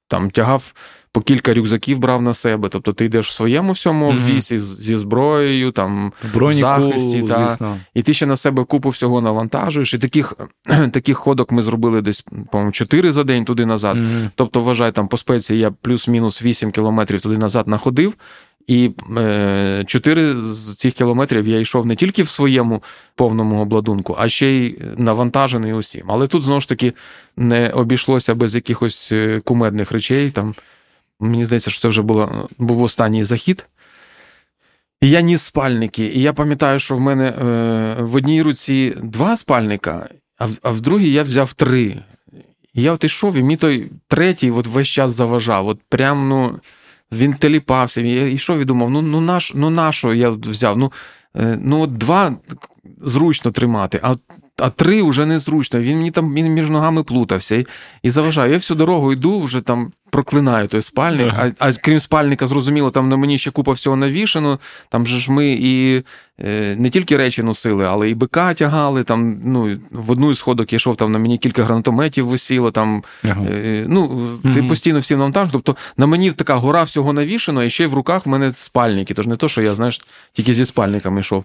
там тягав по кілька рюкзаків брав на себе. Тобто ти йдеш в своєму всьому обвісі mm зі зброєю, там в, броніку, в захисті, та, і ти ще на себе купу всього навантажуєш. І таких таких ходок ми зробили десь, по-моєму, 4 за день туди назад. mm Тобто, вважай, там по спеції я плюс-мінус 8 кілометрів туди назад находив. І е, чотири з цих кілометрів я йшов не тільки в своєму повному обладунку, а ще й навантажений усім. Але тут знову ж таки не обійшлося без якихось е, кумедних речей. там Мені здається, що це вже було, був останній захід. І я ніс спальники. І я пам'ятаю, що в мене е, в одній руці два спальника, а в, а в другій я взяв три. І я от йшов, і мій той третій от весь час заважав. От прям, ну, він теліпався. Я йшов і думав, ну ну, наш, ну на що я взяв? Ну, е, ну от два зручно тримати, а а три вже незручно. Він мені там він між ногами плутався і і заважав. Я всю дорогу йду, вже там проклинаю той спальник. А а крім спальника, зрозуміло, там на мені ще купа всього навішано. Там же ж ми і е, не тільки речі носили, але і бика тягали. Там, ну, В одну із сходок я йшов, там на мені кілька гранатометів висіло. Там, ага. е, ну, Ти mm постійно всім нам там. Тобто на мені така гора всього навішено, і ще й в руках в мене спальники. Тож не то, що я, знаєш, тільки зі спальниками йшов.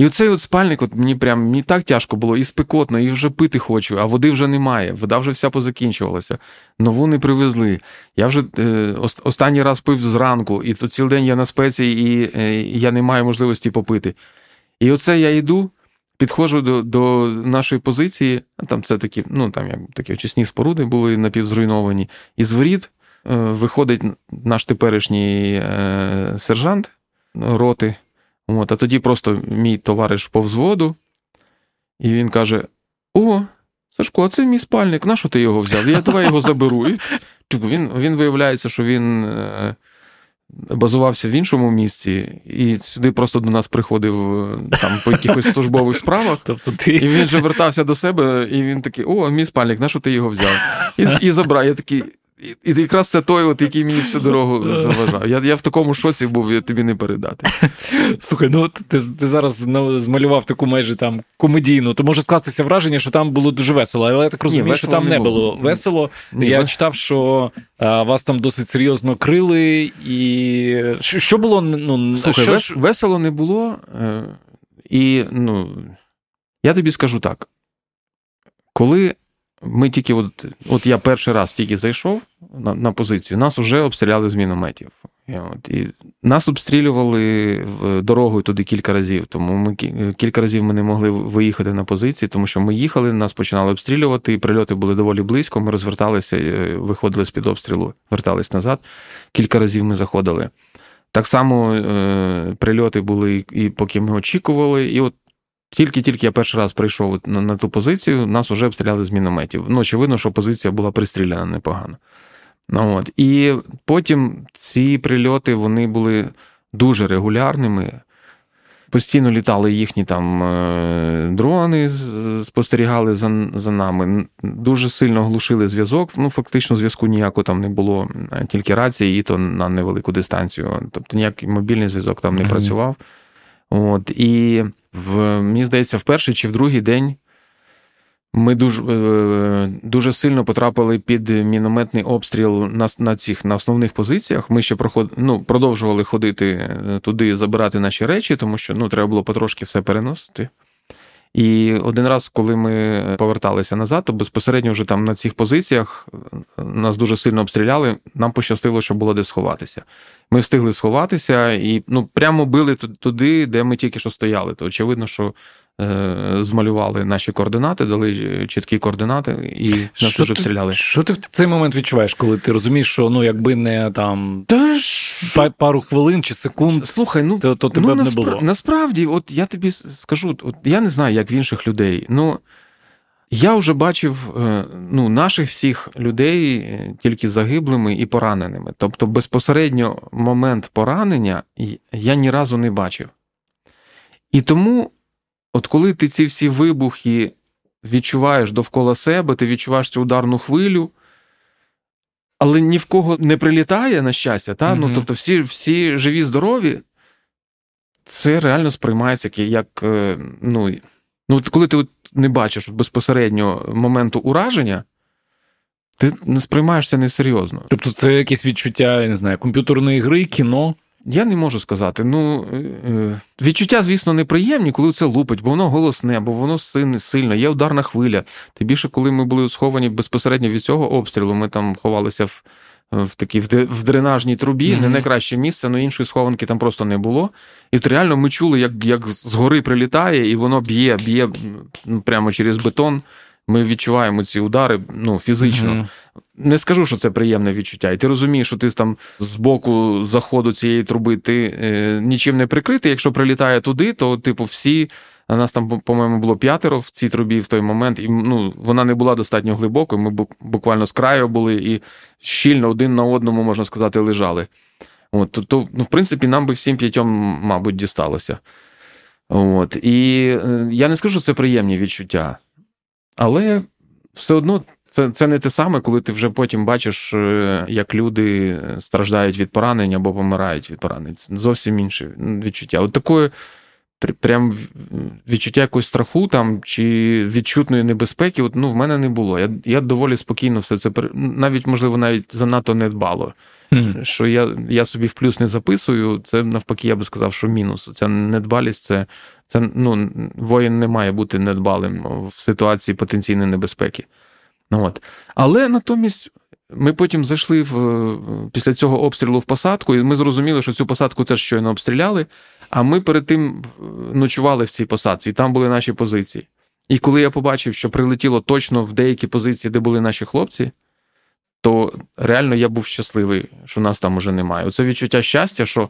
І оцей от спальник, от мені прям мені так тяжко було, і спекотно, і вже пити хочу, а води вже немає. Вода вже вся позакінчувалася. Нову не привезли. Я вже е, останній раз пив зранку, і то цілий день я на спеції, і е, я не маю можливості попити. І оце я йду, підходжу до до нашої позиції, там це такі, ну там як такі очисні споруди були напівзруйновані. І з воріт е, виходить наш теперішній е, сержант роти. От, А тоді просто мій товариш по взводу, і він каже: О, Сашко, а це мій спальник, на що ти його взяв? Я давай його заберу. І Він він виявляється, що він е, базувався в іншому місці, і сюди просто до нас приходив е, там по якихось службових справах. Тобто ти... І він же вертався до себе, і він такий: О, мій спальник, на що ти його взяв? І і забрав. Я такий. І якраз це той, от, який мені всю дорогу заважав. Я я в такому шоці був, я тобі не передати. Слухай, ну ти ти зараз ну, змалював таку майже там комедійну, то може скластися враження, що там було дуже весело. Але я так розумію, Ні, що там не було, було весело. Ні, я вес... читав, що а, вас там досить серйозно крили, і що було? ну, Слухай, що... Вес... весело не було. Е, і ну, я тобі скажу так: коли ми тільки, от от я перший раз тільки зайшов на на позицію, нас вже обстріляли з мінометів. І, от, і Нас обстрілювали дорогою туди кілька разів. Тому ми кілька разів ми не могли виїхати на позиції, тому що ми їхали, нас починали обстрілювати, і прильоти були доволі близько. Ми розверталися, виходили з під обстрілу, вертались назад. Кілька разів ми заходили. Так само е, прильоти були, і поки ми очікували, і от тільки-тільки я перший раз прийшов на, на ту позицію, нас вже обстріляли з мінометів. Ну, очевидно, що позиція була пристріляна непогано. Ну, от. І потім ці прильоти вони були дуже регулярними. Постійно літали їхні там е, дрони, спостерігали за за нами. Дуже сильно глушили зв'язок. Ну, фактично, зв'язку ніякого там не було, тільки рації, і то на невелику дистанцію. Тобто ніякий мобільний зв'язок там не mm-hmm. працював. От, І в, мені здається, в перший чи в другий день ми дуже дуже сильно потрапили під мінометний обстріл на на цих на основних позиціях. Ми ще проход, ну, продовжували ходити е, туди, забирати наші речі, тому що ну, треба було потрошки все переносити. І один раз, коли ми поверталися назад, то безпосередньо вже там на цих позиціях нас дуже сильно обстріляли. Нам пощастило, що було де сховатися. Ми встигли сховатися і ну прямо били туди, де ми тільки що стояли. То очевидно, що Е, змалювали наші координати, дали чіткі координати і нас дуже обстріляли. Що ти в цей момент відчуваєш, коли ти розумієш, що ну якби не там Та ж... пару хвилин чи секунд, слухай, ну то, то тебе ну, б не було. Насправді, от я тобі скажу, от я не знаю, як в інших людей. Ну я вже бачив е, ну, наших всіх людей е, тільки загиблими і пораненими. Тобто, безпосередньо момент поранення я ні разу не бачив. І тому От коли ти ці всі вибухи відчуваєш довкола себе, ти відчуваєш цю ударну хвилю, але ні в кого не прилітає, на щастя, та? Mm-hmm. ну, тобто всі всі живі, здорові, це реально сприймається як. Е, ну, ну, коли ти не бачиш безпосередньо моменту ураження, ти не сприймаєшся несерйозно. Тобто, це якесь відчуття, я не знаю, комп'ютерної гри, кіно. Я не можу сказати. Ну, е, е, відчуття, звісно, неприємні, коли це лупить, бо воно голосне, бо воно сильне, є ударна хвиля. Тим більше, коли ми були сховані безпосередньо від цього обстрілу, ми там ховалися в в такій в дренажній трубі, mm-hmm. не найкраще місце, але іншої схованки там просто не було. І от реально ми чули, як як згори прилітає, і воно б'є, б'є прямо через бетон. Ми відчуваємо ці удари ну, фізично. Mm-hmm. не скажу, що це приємне відчуття. І ти розумієш, що ти там з боку заходу цієї труби ти е, нічим не прикритий. Якщо прилітає туди, то, типу, всі. А нас там, по-моєму, було п'ятеро в цій трубі в той момент, і ну, вона не була достатньо глибокою. Ми буквально з краю були і щільно один на одному, можна сказати, лежали. От, То, ну, в принципі, нам би всім п'ятьом, мабуть, дісталося. От, І е, я не скажу, що це приємні відчуття. Але все одно це це не те саме, коли ти вже потім бачиш, е, як люди страждають від поранень або помирають від поранень. Це зовсім інше відчуття. От такої прям відчуття якогось страху там чи відчутної небезпеки, от, ну, в мене не було. Я я доволі спокійно все це навіть, можливо, навіть занадто не дбало. Mm. Що я я собі в плюс не записую, це навпаки, я би сказав, що мінус. Ця недбалість, це це ну, воїн не має бути недбалим в ситуації потенційної небезпеки. От. Але натомість ми потім зайшли в, після цього обстрілу в посадку, і ми зрозуміли, що цю посадку теж щойно обстріляли. А ми перед тим ночували в цій посадці, і там були наші позиції. І коли я побачив, що прилетіло точно в деякі позиції, де були наші хлопці, то реально я був щасливий, що нас там уже немає. Оце відчуття щастя, що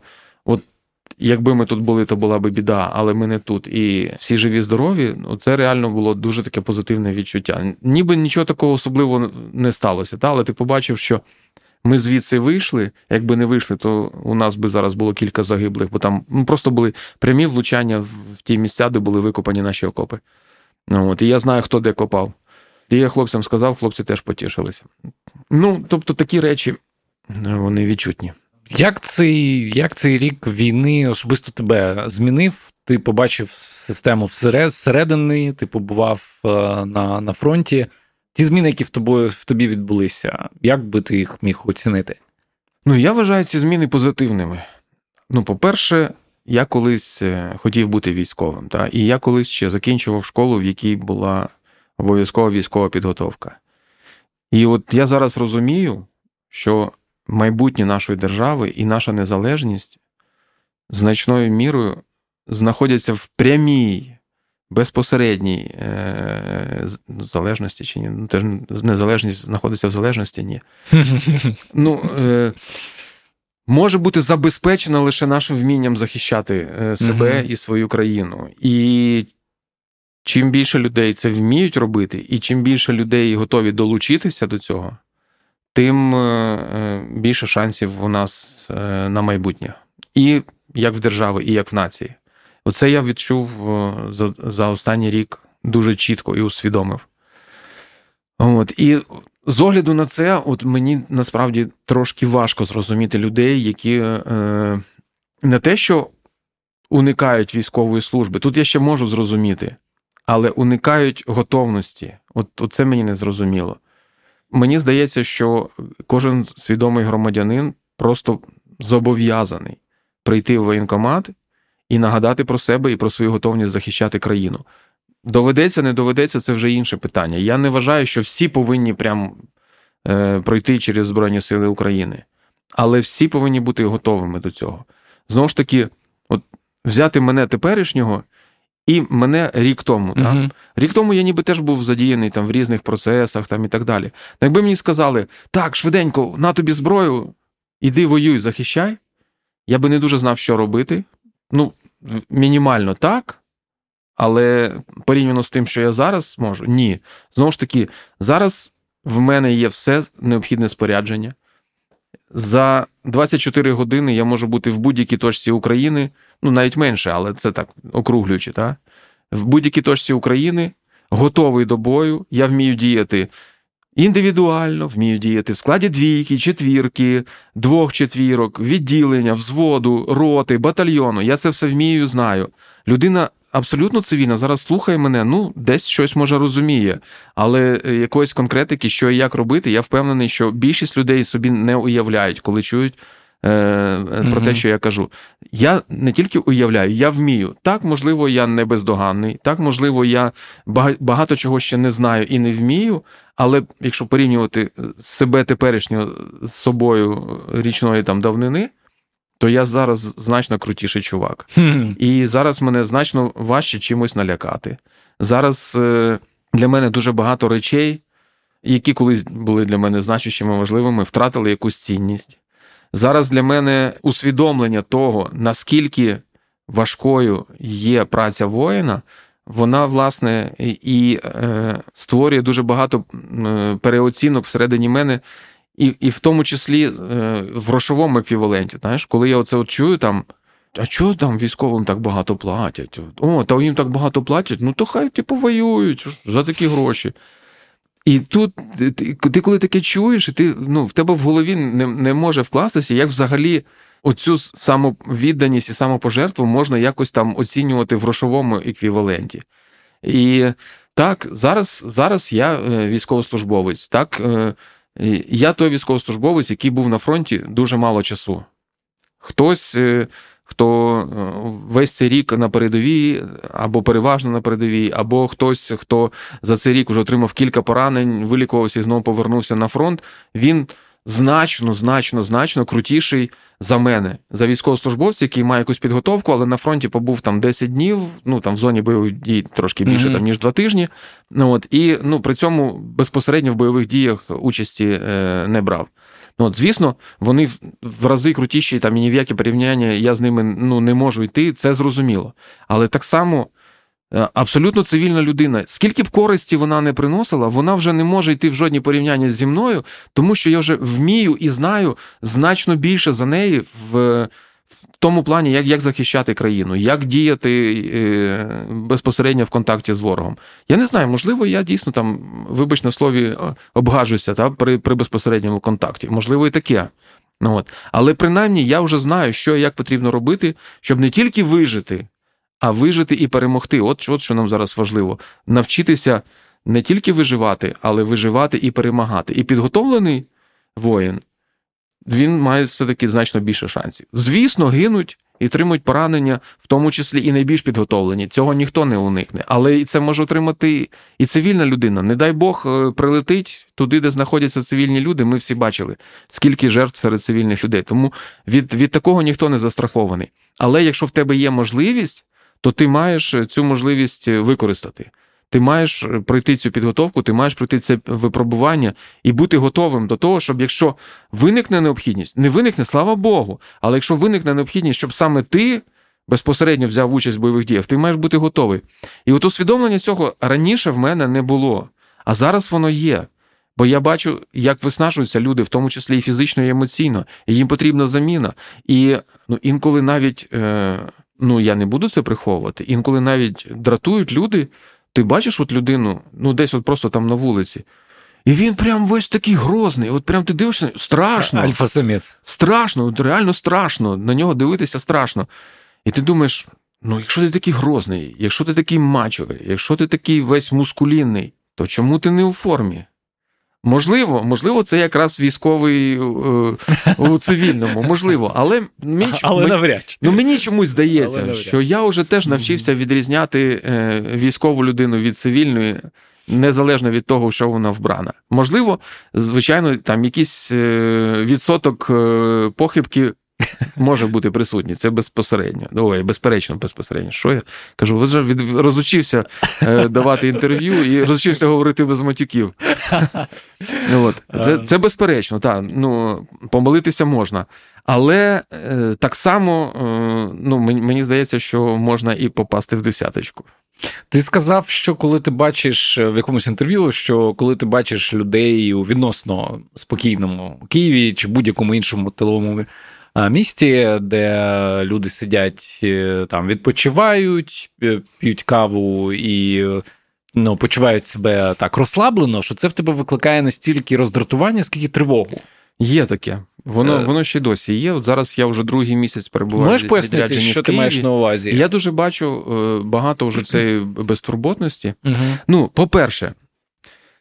якби ми тут були, то була би біда, але ми не тут. І всі живі, здорові, ну, це реально було дуже таке позитивне відчуття. Ніби нічого такого особливого не сталося, та? але ти побачив, що ми звідси вийшли. Якби не вийшли, то у нас би зараз було кілька загиблих, бо там ну, просто були прямі влучання в ті місця, де були викопані наші окопи. От, І я знаю, хто де копав. І я хлопцям сказав, хлопці теж потішилися. Ну, тобто такі речі, вони відчутні. Як цей як цей рік війни особисто тебе змінив? Ти побачив систему всередини, ти побував е, на на фронті. Ті зміни, які в тобі, в тобі відбулися, як би ти їх міг оцінити? Ну, я вважаю ці зміни позитивними. Ну, по-перше, я колись е, хотів бути військовим, та? і я колись ще закінчував школу, в якій була обов'язкова військова підготовка. І от я зараз розумію, що майбутнє нашої держави і наша незалежність значною мірою знаходяться в прямій, безпосередній е, залежності чи ні. Ну, теж незалежність знаходиться в залежності, ні. Ну, е, Може бути забезпечена лише нашим вмінням захищати е, себе і свою країну. І чим більше людей це вміють робити, і чим більше людей готові долучитися до цього, тим е, е, більше шансів у нас е, на майбутнє. І як в держави, і як в нації. Оце я відчув за за останній рік дуже чітко і усвідомив. От, І з огляду на це, от мені насправді трошки важко зрозуміти людей, які е, не те, що уникають військової служби. Тут я ще можу зрозуміти, але уникають готовності. От це мені не зрозуміло. Мені здається, що кожен свідомий громадянин просто зобов'язаний прийти в воєнкомат і нагадати про себе і про свою готовність захищати країну. Доведеться, не доведеться, це вже інше питання. Я не вважаю, що всі повинні прям е, пройти через Збройні Сили України, але всі повинні бути готовими до цього. Знову ж таки, от взяти мене теперішнього і мене рік тому. Так? Uh-huh. Рік тому я ніби теж був задіяний там в різних процесах там, і так далі. Якби мені сказали, так, швиденько, на тобі зброю, іди воюй, захищай, я би не дуже знав, що робити. Ну, мінімально так. Але порівняно з тим, що я зараз можу, ні. Знову ж таки, зараз в мене є все необхідне спорядження. За 24 години я можу бути в будь-якій точці України, ну навіть менше, але це так округлюючи, так? в будь-якій точці України, готовий до бою, я вмію діяти індивідуально, вмію діяти в складі двійки, четвірки, двох четвірок, відділення, взводу, роти, батальйону. Я це все вмію, знаю. Людина абсолютно цивільна, зараз слухає мене, ну, десь щось може розуміє, але е, якоїсь конкретики, що і як робити, я впевнений, що більшість людей собі не уявляють, коли чують. Е, про те, що я кажу. Я не тільки уявляю, я вмію. Так, можливо, я не бездоганний, так, можливо, я багато чого ще не знаю і не вмію, але якщо порівнювати себе теперішнього з собою річної там давнини, то я зараз значно крутіший чувак. І зараз мене значно важче чимось налякати. Зараз е, для мене дуже багато речей які колись були для мене значущими важливими, втратили якусь цінність. Зараз для мене усвідомлення того, наскільки важкою є праця воїна, вона, власне, і е, створює дуже багато е, переоцінок всередині мене, і і в тому числі е, в грошовому еквіваленті. Знаєш, Коли я оце от чую там. А чого там військовим так багато платять? О, та їм так багато платять, ну то хай типу воюють за такі гроші. І тут ти, коли таке чуєш, і ти ну, в тебе в голові не не може вкластися, як взагалі оцю самовідданість і самопожертву можна якось там оцінювати в грошовому еквіваленті. І так, зараз зараз я е, військовослужбовець. Так, е, я той військовослужбовець, який був на фронті дуже мало часу. Хтось е, хто е, весь цей рік на передовій, або переважно на передовій, або хтось, хто за цей рік вже отримав кілька поранень, вилікувався і знову повернувся на фронт, він значно, значно, значно крутіший за мене, за військовослужбовця, який має якусь підготовку, але на фронті побув там 10 днів, ну там в зоні бойових дій трошки більше, mm-hmm. там, ніж два тижні. Ну, от, І ну, при цьому безпосередньо в бойових діях участі е, не брав. Ну, от, Звісно, вони в рази крутіші, там і ні в яке порівняння я з ними ну, не можу йти, це зрозуміло. Але так само абсолютно цивільна людина, скільки б користі вона не приносила, вона вже не може йти в жодні порівняння зі мною, тому що я вже вмію і знаю значно більше за неї в тому плані, як як захищати країну, як діяти е, безпосередньо в контакті з ворогом. Я не знаю, можливо, я дійсно там, вибач на слові, обгажуся та, при при безпосередньому контакті. Можливо, і таке. Ну, от. Але принаймні я вже знаю, що і як потрібно робити, щоб не тільки вижити, а вижити і перемогти. От, от що нам зараз важливо: навчитися не тільки виживати, але виживати і перемагати. І підготовлений воїн він має все-таки значно більше шансів. Звісно, гинуть і отримують поранення, в тому числі і найбільш підготовлені. Цього ніхто не уникне. Але це може отримати і цивільна людина. Не дай Бог е, прилетить туди, де знаходяться цивільні люди. Ми всі бачили, скільки жертв серед цивільних людей. Тому від, від такого ніхто не застрахований. Але якщо в тебе є можливість, то ти маєш цю можливість використати. Ти маєш е, пройти цю підготовку, ти маєш пройти це випробування і бути готовим до того, щоб якщо виникне необхідність, не виникне, слава Богу, але якщо виникне необхідність, щоб саме ти безпосередньо взяв участь в бойових діях, ти маєш бути готовий. І от усвідомлення цього раніше в мене не було, а зараз воно є. Бо я бачу, як виснажуються люди, в тому числі і фізично, і емоційно, і їм потрібна заміна. І ну, інколи навіть, е, ну я не буду це приховувати, інколи навіть дратують люди. Ти бачиш от людину, ну десь от просто там на вулиці. І він прям весь такий грозний. От прям ти дивишся, страшно. Альфа-самець. Страшно, от реально страшно. На нього дивитися страшно. І ти думаєш: ну, якщо ти такий грозний, якщо ти такий мачовий, якщо ти такий весь мускулінний, то чому ти не у формі? Можливо, можливо, це якраз військовий е, у цивільному, можливо, але мені, але навряд. Ну, мені чомусь здається, що я вже теж навчився відрізняти е, військову людину від цивільної. Незалежно від того, що вона вбрана. Можливо, звичайно, там якийсь е, відсоток похибки може бути присутній. Це безпосередньо. Ой, безперечно, безпосередньо. Що я кажу? ви вже від розучився е, давати інтерв'ю і розучився говорити без матюків. От. Це це безперечно, так. Ну, помилитися можна. Але е, так само е, ну, мені здається, що можна і попасти в десяточку. Ти сказав, що коли ти бачиш в якомусь інтерв'ю, що коли ти бачиш людей у відносно спокійному Києві чи будь-якому іншому тиловому місті, де люди сидять е, там, відпочивають, е, п'ють каву і ну, почувають себе так розслаблено, що це в тебе викликає настільки роздратування, скільки тривогу. Є таке. Воно е... воно ще досі є. От зараз я вже другий місяць перебуваю. Можеш пояснити, що ти маєш на увазі? Я дуже бачу е, багато вже цієї безтурботності. Угу. Ну, по-перше,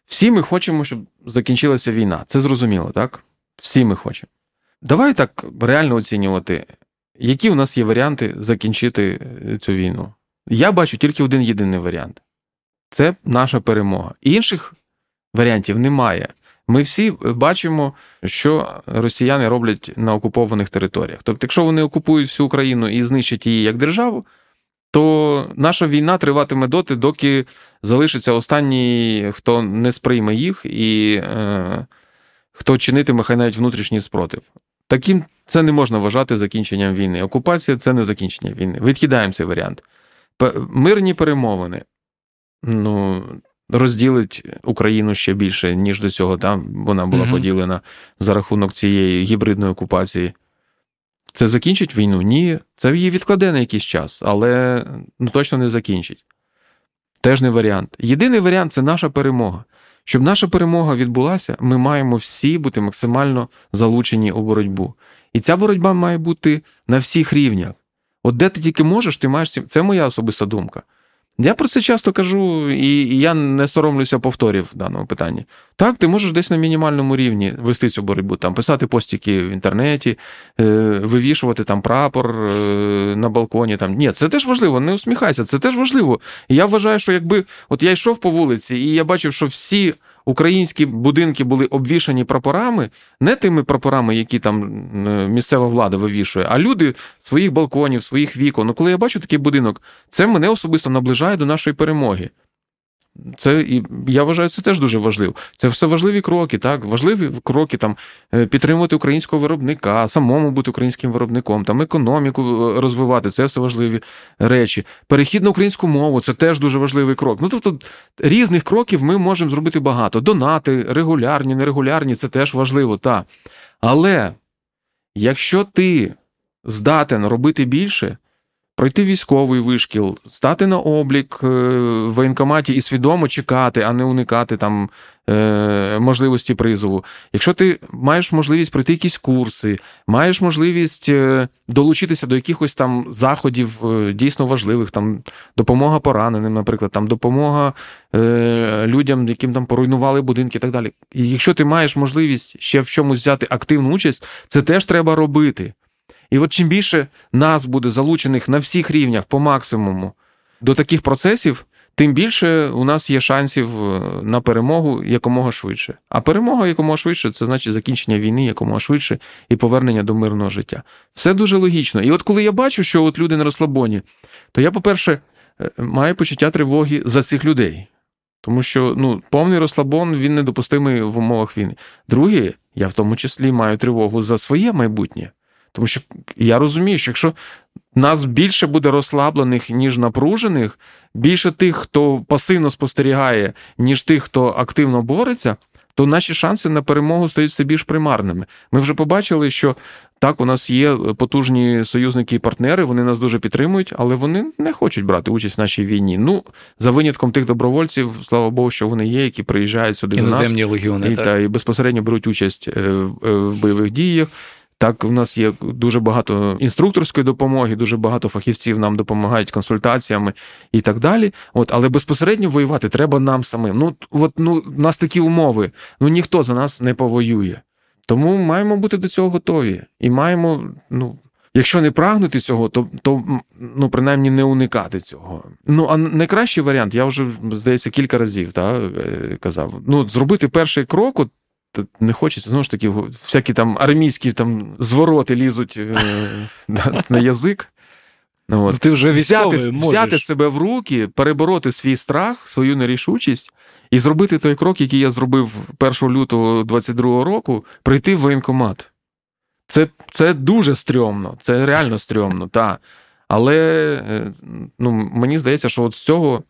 всі ми хочемо, щоб закінчилася війна. Це зрозуміло, так? Всі ми хочемо. Давай так реально оцінювати, які у нас є варіанти закінчити е, цю війну. Я бачу тільки один єдиний варіант це наша перемога. Інших варіантів немає. Ми всі бачимо, що росіяни роблять на окупованих територіях. Тобто, якщо вони окупують всю Україну і знищать її як державу, то наша війна триватиме доти, доки залишиться останній, хто не сприйме їх, і е, хто чинитиме хай навіть внутрішній спротив. Таким це не можна вважати закінченням війни. Окупація це не закінчення війни. Відкидаємо цей варіант. Мирні перемовини ну, розділить Україну ще більше, ніж до цього. Там вона була угу. поділена за рахунок цієї гібридної окупації. Це закінчить війну? Ні. Це її відкладе на якийсь час, але ну, точно не закінчить. Теж не варіант. Єдиний варіант це наша перемога. Щоб наша перемога відбулася, ми маємо всі бути максимально залучені у боротьбу. І ця боротьба має бути на всіх рівнях. От де ти тільки можеш, ти маєш це моя особиста думка. Я про це часто кажу, і я не соромлюся повторів в даному питанні. Так, ти можеш десь на мінімальному рівні вести цю боротьбу, там писати постіки в інтернеті, е, вивішувати там прапор е, на балконі. Там. Ні, це теж важливо, не усміхайся, це теж важливо. Я вважаю, що якби от я йшов по вулиці, і я бачив, що всі українські будинки були обвішані прапорами, не тими прапорами, які там місцева влада вивішує, а люди своїх балконів, своїх вікон. Ну, коли я бачу такий будинок, це мене особисто наближає до нашої перемоги. Це і я вважаю, це теж дуже важливо. Це все важливі кроки, так, важливі кроки там е, підтримувати українського виробника, самому бути українським виробником, там економіку е, розвивати. Це все важливі речі. Перехід на українську мову це теж дуже важливий крок. Ну тобто різних кроків ми можемо зробити багато. Донати, регулярні, нерегулярні це теж важливо, так. Але якщо ти здатен робити більше пройти військовий вишкіл, стати на облік е, в воєнкоматі і свідомо чекати, а не уникати там е, можливості призову. Якщо ти маєш можливість пройти якісь курси, маєш можливість е, долучитися до якихось там заходів дійсно важливих, там допомога пораненим, наприклад, там допомога людям, яким там поруйнували будинки і так далі. І якщо ти маєш можливість ще в чомусь взяти активну участь, це теж треба робити. І от чим більше нас буде залучених на всіх рівнях по максимуму до таких процесів, тим більше у нас є шансів е, на перемогу якомога швидше. А перемога якомога швидше це значить закінчення війни якомога швидше і повернення до мирного життя. Все дуже логічно. І от коли я бачу, що от люди на розслабоні, то я, по-перше, е, маю почуття тривоги за цих людей. Тому що ну, повний розслабон він недопустимий в умовах війни. Друге, я в тому числі маю тривогу за своє майбутнє. Тому що я розумію, що якщо нас більше буде розслаблених, ніж напружених, більше тих, хто пасивно спостерігає, ніж тих, хто активно бореться, то наші шанси на перемогу стають все більш примарними. Ми вже побачили, що так, у нас є потужні союзники і партнери, вони нас дуже підтримують, але вони не хочуть брати участь в нашій війні. Ну, за винятком тих добровольців, слава Богу, що вони є, які приїжджають сюди до нас легіони, і, так. та, і безпосередньо беруть участь е, в, е, в бойових діях. Так, в нас є дуже багато інструкторської допомоги, дуже багато фахівців нам допомагають консультаціями і так далі. От, але безпосередньо воювати треба нам самим. Ну, от ну, у нас такі умови. Ну ніхто за нас не повоює. Тому маємо бути до цього готові. І маємо, ну. Якщо не прагнути цього, то то ну принаймні не уникати цього. Ну а найкращий варіант, я вже здається кілька разів та, е, казав. Ну, зробити перший крок, от не хочеться, знову ж таки, всякі там армійські там звороти лізуть е, на, на язик. Ну, от. Ти вже взяти, взяти себе в руки, перебороти свій страх, свою нерішучість і зробити той крок, який я зробив 1 лютого 22-го року, прийти в воєнкомат. Це це дуже стрьомно, це реально стрьомно, так. Але е, ну, мені здається, що от з цього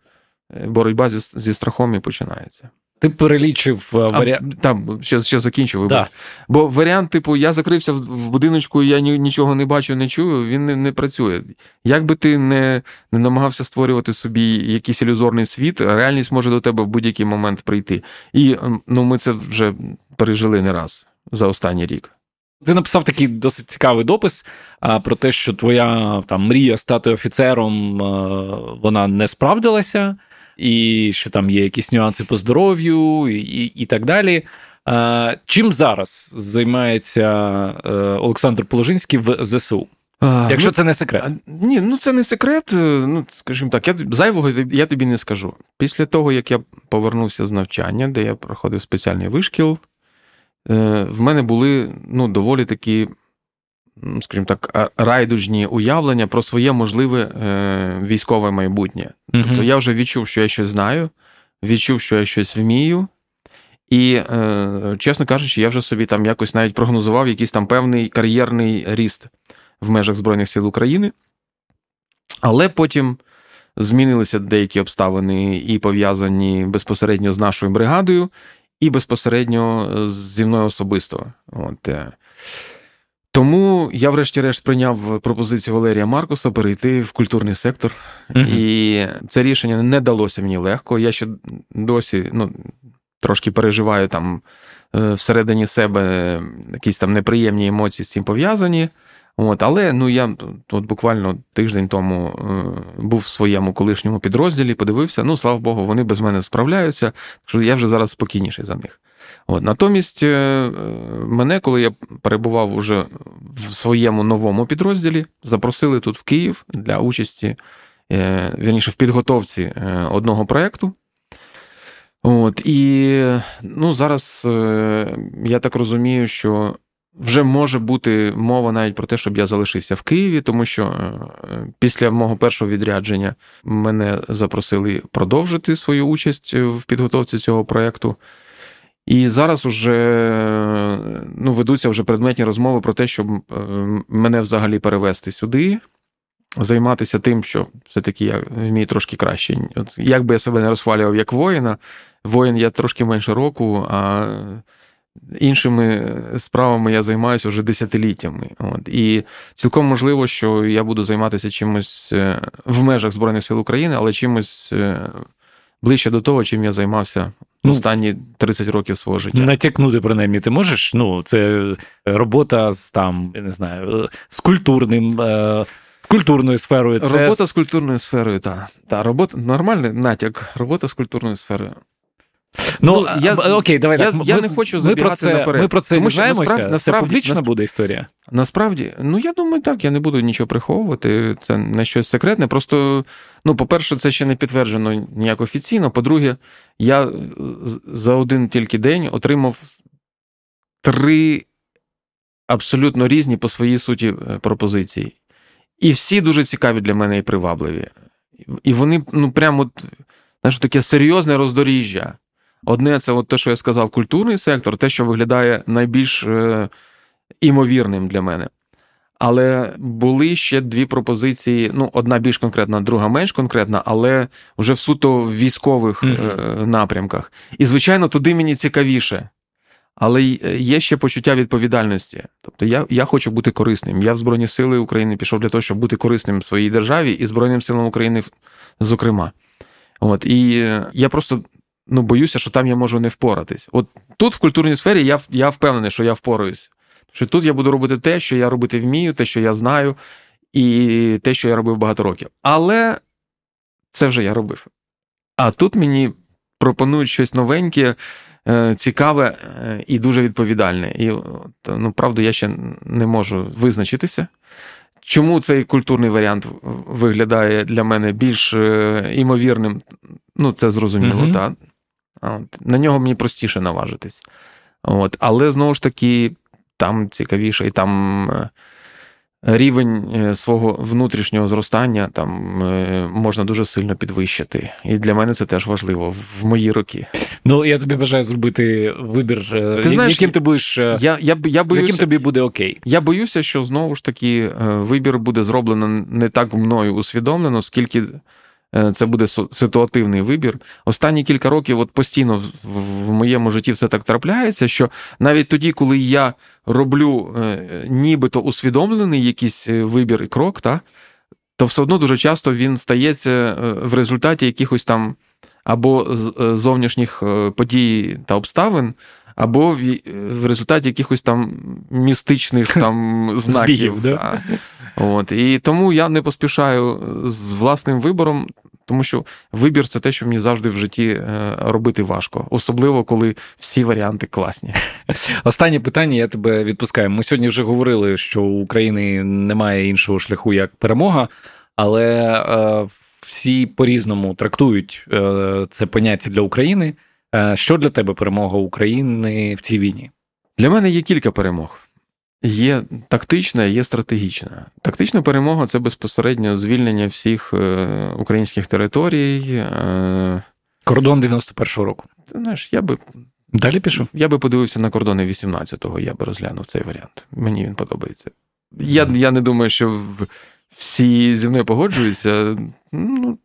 е, боротьба зі, зі страхом і починається. Ти перелічив варіант. Там ще ще закінчу. Да. Бо варіант, типу, я закрився в будиночку, я нічого не бачу, не чую, він не не працює. Як би ти не не намагався створювати собі якийсь ілюзорний світ, реальність може до тебе в будь-який момент прийти. І ну, ми це вже пережили не раз за останній рік. Ти написав такий досить цікавий допис а, про те, що твоя там мрія стати офіцером а, вона не справдилася і що там є якісь нюанси по здоров'ю, і, і, і так далі. Чим зараз займається е, Олександр Положинський в ЗСУ? А, Якщо ну, це не секрет. Ні, ну це не секрет. Е, ну, скажімо так, я зайвого я тобі не скажу. Після того, як я повернувся з навчання, де я проходив спеціальний вишкіл, е, в мене були ну, доволі такі скажімо так, райдужні уявлення про своє можливе е, військове майбутнє. Угу. Тобто я вже відчув, що я щось знаю, відчув, що я щось вмію. І, е, чесно кажучи, я вже собі там якось навіть прогнозував якийсь там певний кар'єрний ріст в межах Збройних сил України. Але потім змінилися деякі обставини і пов'язані безпосередньо з нашою бригадою, і безпосередньо зі мною особисто. От. Тому я, врешті-решт, прийняв пропозицію Валерія Маркуса перейти в культурний сектор. uh І це рішення не далося мені легко. Я ще досі ну, трошки переживаю там е, всередині себе якісь там неприємні емоції з цим пов'язані. От, Але ну я тут буквально тиждень тому е, був в своєму колишньому підрозділі, подивився, ну, слава Богу, вони без мене справляються, що я вже зараз спокійніший за них. От, Натомість е, мене, коли я перебував уже в своєму новому підрозділі, запросили тут в Київ для участі, е, вірніше, в підготовці одного проєкту. От, І ну, зараз я так розумію, що вже може бути мова навіть про те, щоб я залишився в Києві, тому що е, після мого першого відрядження мене запросили продовжити свою участь в підготовці цього проєкту. І зараз вже ну, ведуться вже предметні розмови про те, щоб мене взагалі перевести сюди, займатися тим, що все-таки я вмію трошки краще. От Як би я себе не розхвалював як воїна, воїн я трошки менше року, а іншими справами я займаюся вже десятиліттями. От. І цілком можливо, що я буду займатися чимось е, в межах Збройних сил України, але чимось е, ближче до того, чим я займався ну, останні 30 років свого життя. Натякнути, принаймні, ти можеш? Ну, це робота з там, я не знаю, з культурним. Е, культурною сферою. Це... Робота з культурною сферою, так. Та, робота, нормальний натяк, робота з культурною сферою. Ну, ну я, окей, давай я, так. Я ми, не хочу забігати ми про це, наперед. Ми про це Тому дізнаємося, насправді, це публічна насправді, буде історія. Насправді, ну я думаю, так, я не буду нічого приховувати, це не щось секретне. Просто, ну, по-перше, це ще не підтверджено ніяк офіційно. По-друге, я за один тільки день отримав три абсолютно різні по своїй суті е, пропозиції. І всі дуже цікаві для мене і привабливі. І вони, ну, прямо, знаєш, таке серйозне роздоріжжя. Одне, це от те, що я сказав, культурний сектор, те, що виглядає найбільш е, імовірним для мене. Але були ще дві пропозиції: ну, одна більш конкретна, друга менш конкретна, але вже в суто військових mm-hmm. напрямках. І, звичайно, туди мені цікавіше. Але є ще почуття відповідальності. Тобто я я хочу бути корисним. Я в Збройні Сили України пішов для того, щоб бути корисним своїй державі і Збройним силам України, зокрема. От, І я просто ну, боюся, що там я можу не впоратись. От тут, в культурній сфері, я я впевнений, що я впораюсь. Що тут я буду робити те, що я робити вмію, те, що я знаю, і те, що я робив багато років. Але це вже я робив. А тут мені пропонують щось новеньке, е, цікаве е, і дуже відповідальне. І ну, правда, я ще не можу визначитися. Чому цей культурний варіант виглядає для мене більш е, імовірним? Ну, це зрозуміло, uh так. От. На нього мені простіше наважитись. От. Але знову ж таки, там цікавіше, і там е, рівень е, свого внутрішнього зростання там е, можна дуже сильно підвищити. І для мене це теж важливо в мої роки. Ну, я тобі бажаю зробити вибір, ти знаєш, яким ти будеш. Я, я, я боюся, яким тобі буде окей. Я боюся, що знову ж таки вибір буде зроблено не так мною усвідомлено, скільки. Е, це буде ситуативний вибір. Останні кілька років от постійно в моєму житті все так трапляється, що навіть тоді, коли я роблю е, нібито усвідомлений якийсь е, вибір і крок, та, то все одно дуже часто він стається в результаті якихось там або зовнішніх подій та обставин. Або в результаті якихось там містичних там знаків. Збігів, да? От. І тому я не поспішаю з власним вибором, тому що вибір це те, що мені завжди в житті е, робити важко, особливо коли всі варіанти класні. Останнє питання я тебе відпускаю. Ми сьогодні вже говорили, що у України немає іншого шляху як перемога, але е, всі по-різному трактують е, це поняття для України. Е, що для тебе перемога України в цій війні? Для мене є кілька перемог. Є тактична, є стратегічна. Тактична перемога це безпосередньо звільнення всіх е, українських територій. Е, Кордон 91-го року. Ти знаєш, я би Далі пішов? Я би подивився на кордони 18-го, я би розглянув цей варіант. Мені він подобається. Я я не думаю, що всі зі мною погоджуються. Ну,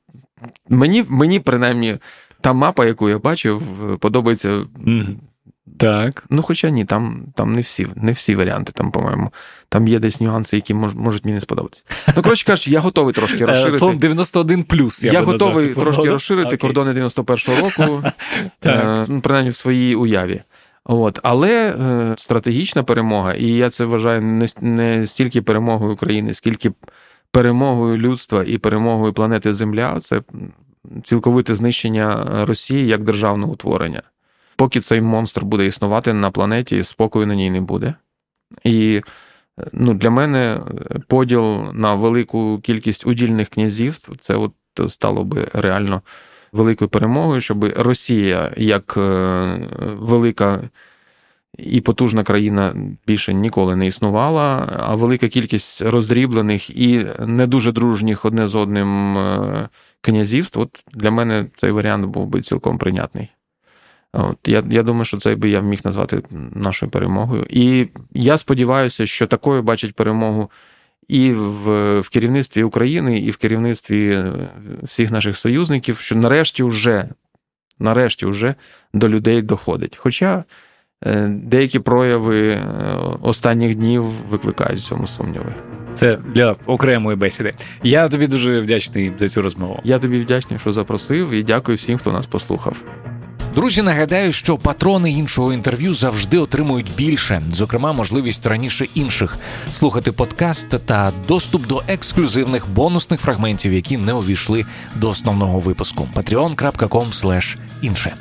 Мені, мені принаймні, та мапа, яку я бачив, подобається. Так. Ну, хоча ні, там там не всі не всі варіанти, там, по-моєму, там є десь нюанси, які мож, можуть мені не сподобатися. Ну, коротше кажучи, я готовий трошки е, розширити. Сон 91 плюс. Я, я готовий трошки розширити okay. кордони 91-го року, е, ну, принаймні в своїй уяві. От, Але е, стратегічна перемога, і я це вважаю не, не стільки перемогою України, скільки перемогою людства і перемогою планети Земля це цілковите знищення Росії як державного утворення. Поки цей монстр буде існувати на планеті, спокою на ній не буде. І ну, для мене поділ на велику кількість удільних князівств це от стало би реально великою перемогою, щоб Росія як е, велика і потужна країна більше ніколи не існувала, а велика кількість роздріблених і не дуже дружніх одне з одним е, князівств. От для мене цей варіант був би цілком прийнятний. От, Я я думаю, що це би я міг назвати нашою перемогою. І я сподіваюся, що такою бачить перемогу і в в керівництві України, і в керівництві е, всіх наших союзників, що нарешті вже, нарешті вже до людей доходить. Хоча деякі прояви е, останніх днів викликають в цьому сумніви. Це для окремої бесіди. Я тобі дуже вдячний за цю розмову. Я тобі вдячний, що запросив, і дякую всім, хто нас послухав. Друзі, нагадаю, що патрони іншого інтерв'ю завжди отримують більше, зокрема, можливість раніше інших слухати подкаст та доступ до ексклюзивних бонусних фрагментів, які не увійшли до основного випуску. patreon.com інше.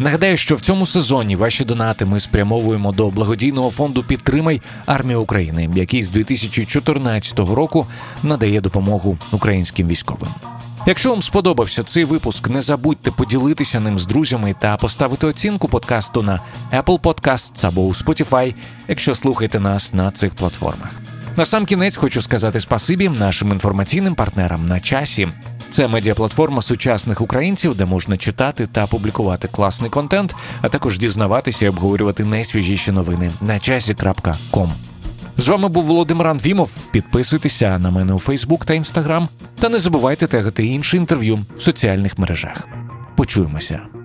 Нагадаю, що в цьому сезоні ваші донати ми спрямовуємо до благодійного фонду Підтримай армію України, який з 2014 року надає допомогу українським військовим. Якщо вам сподобався цей випуск, не забудьте поділитися ним з друзями та поставити оцінку подкасту на Apple Podcasts або у Spotify, якщо слухаєте нас на цих платформах. На сам кінець хочу сказати спасибі нашим інформаційним партнерам на часі. Це медіаплатформа сучасних українців, де можна читати та публікувати класний контент, а також дізнаватися і обговорювати найсвіжіші новини на часі.ком. З вами був Володимир Анфімов. Підписуйтеся на мене у Фейсбук та Інстаграм. Та не забувайте тегати інше інтерв'ю в соціальних мережах. Почуємося.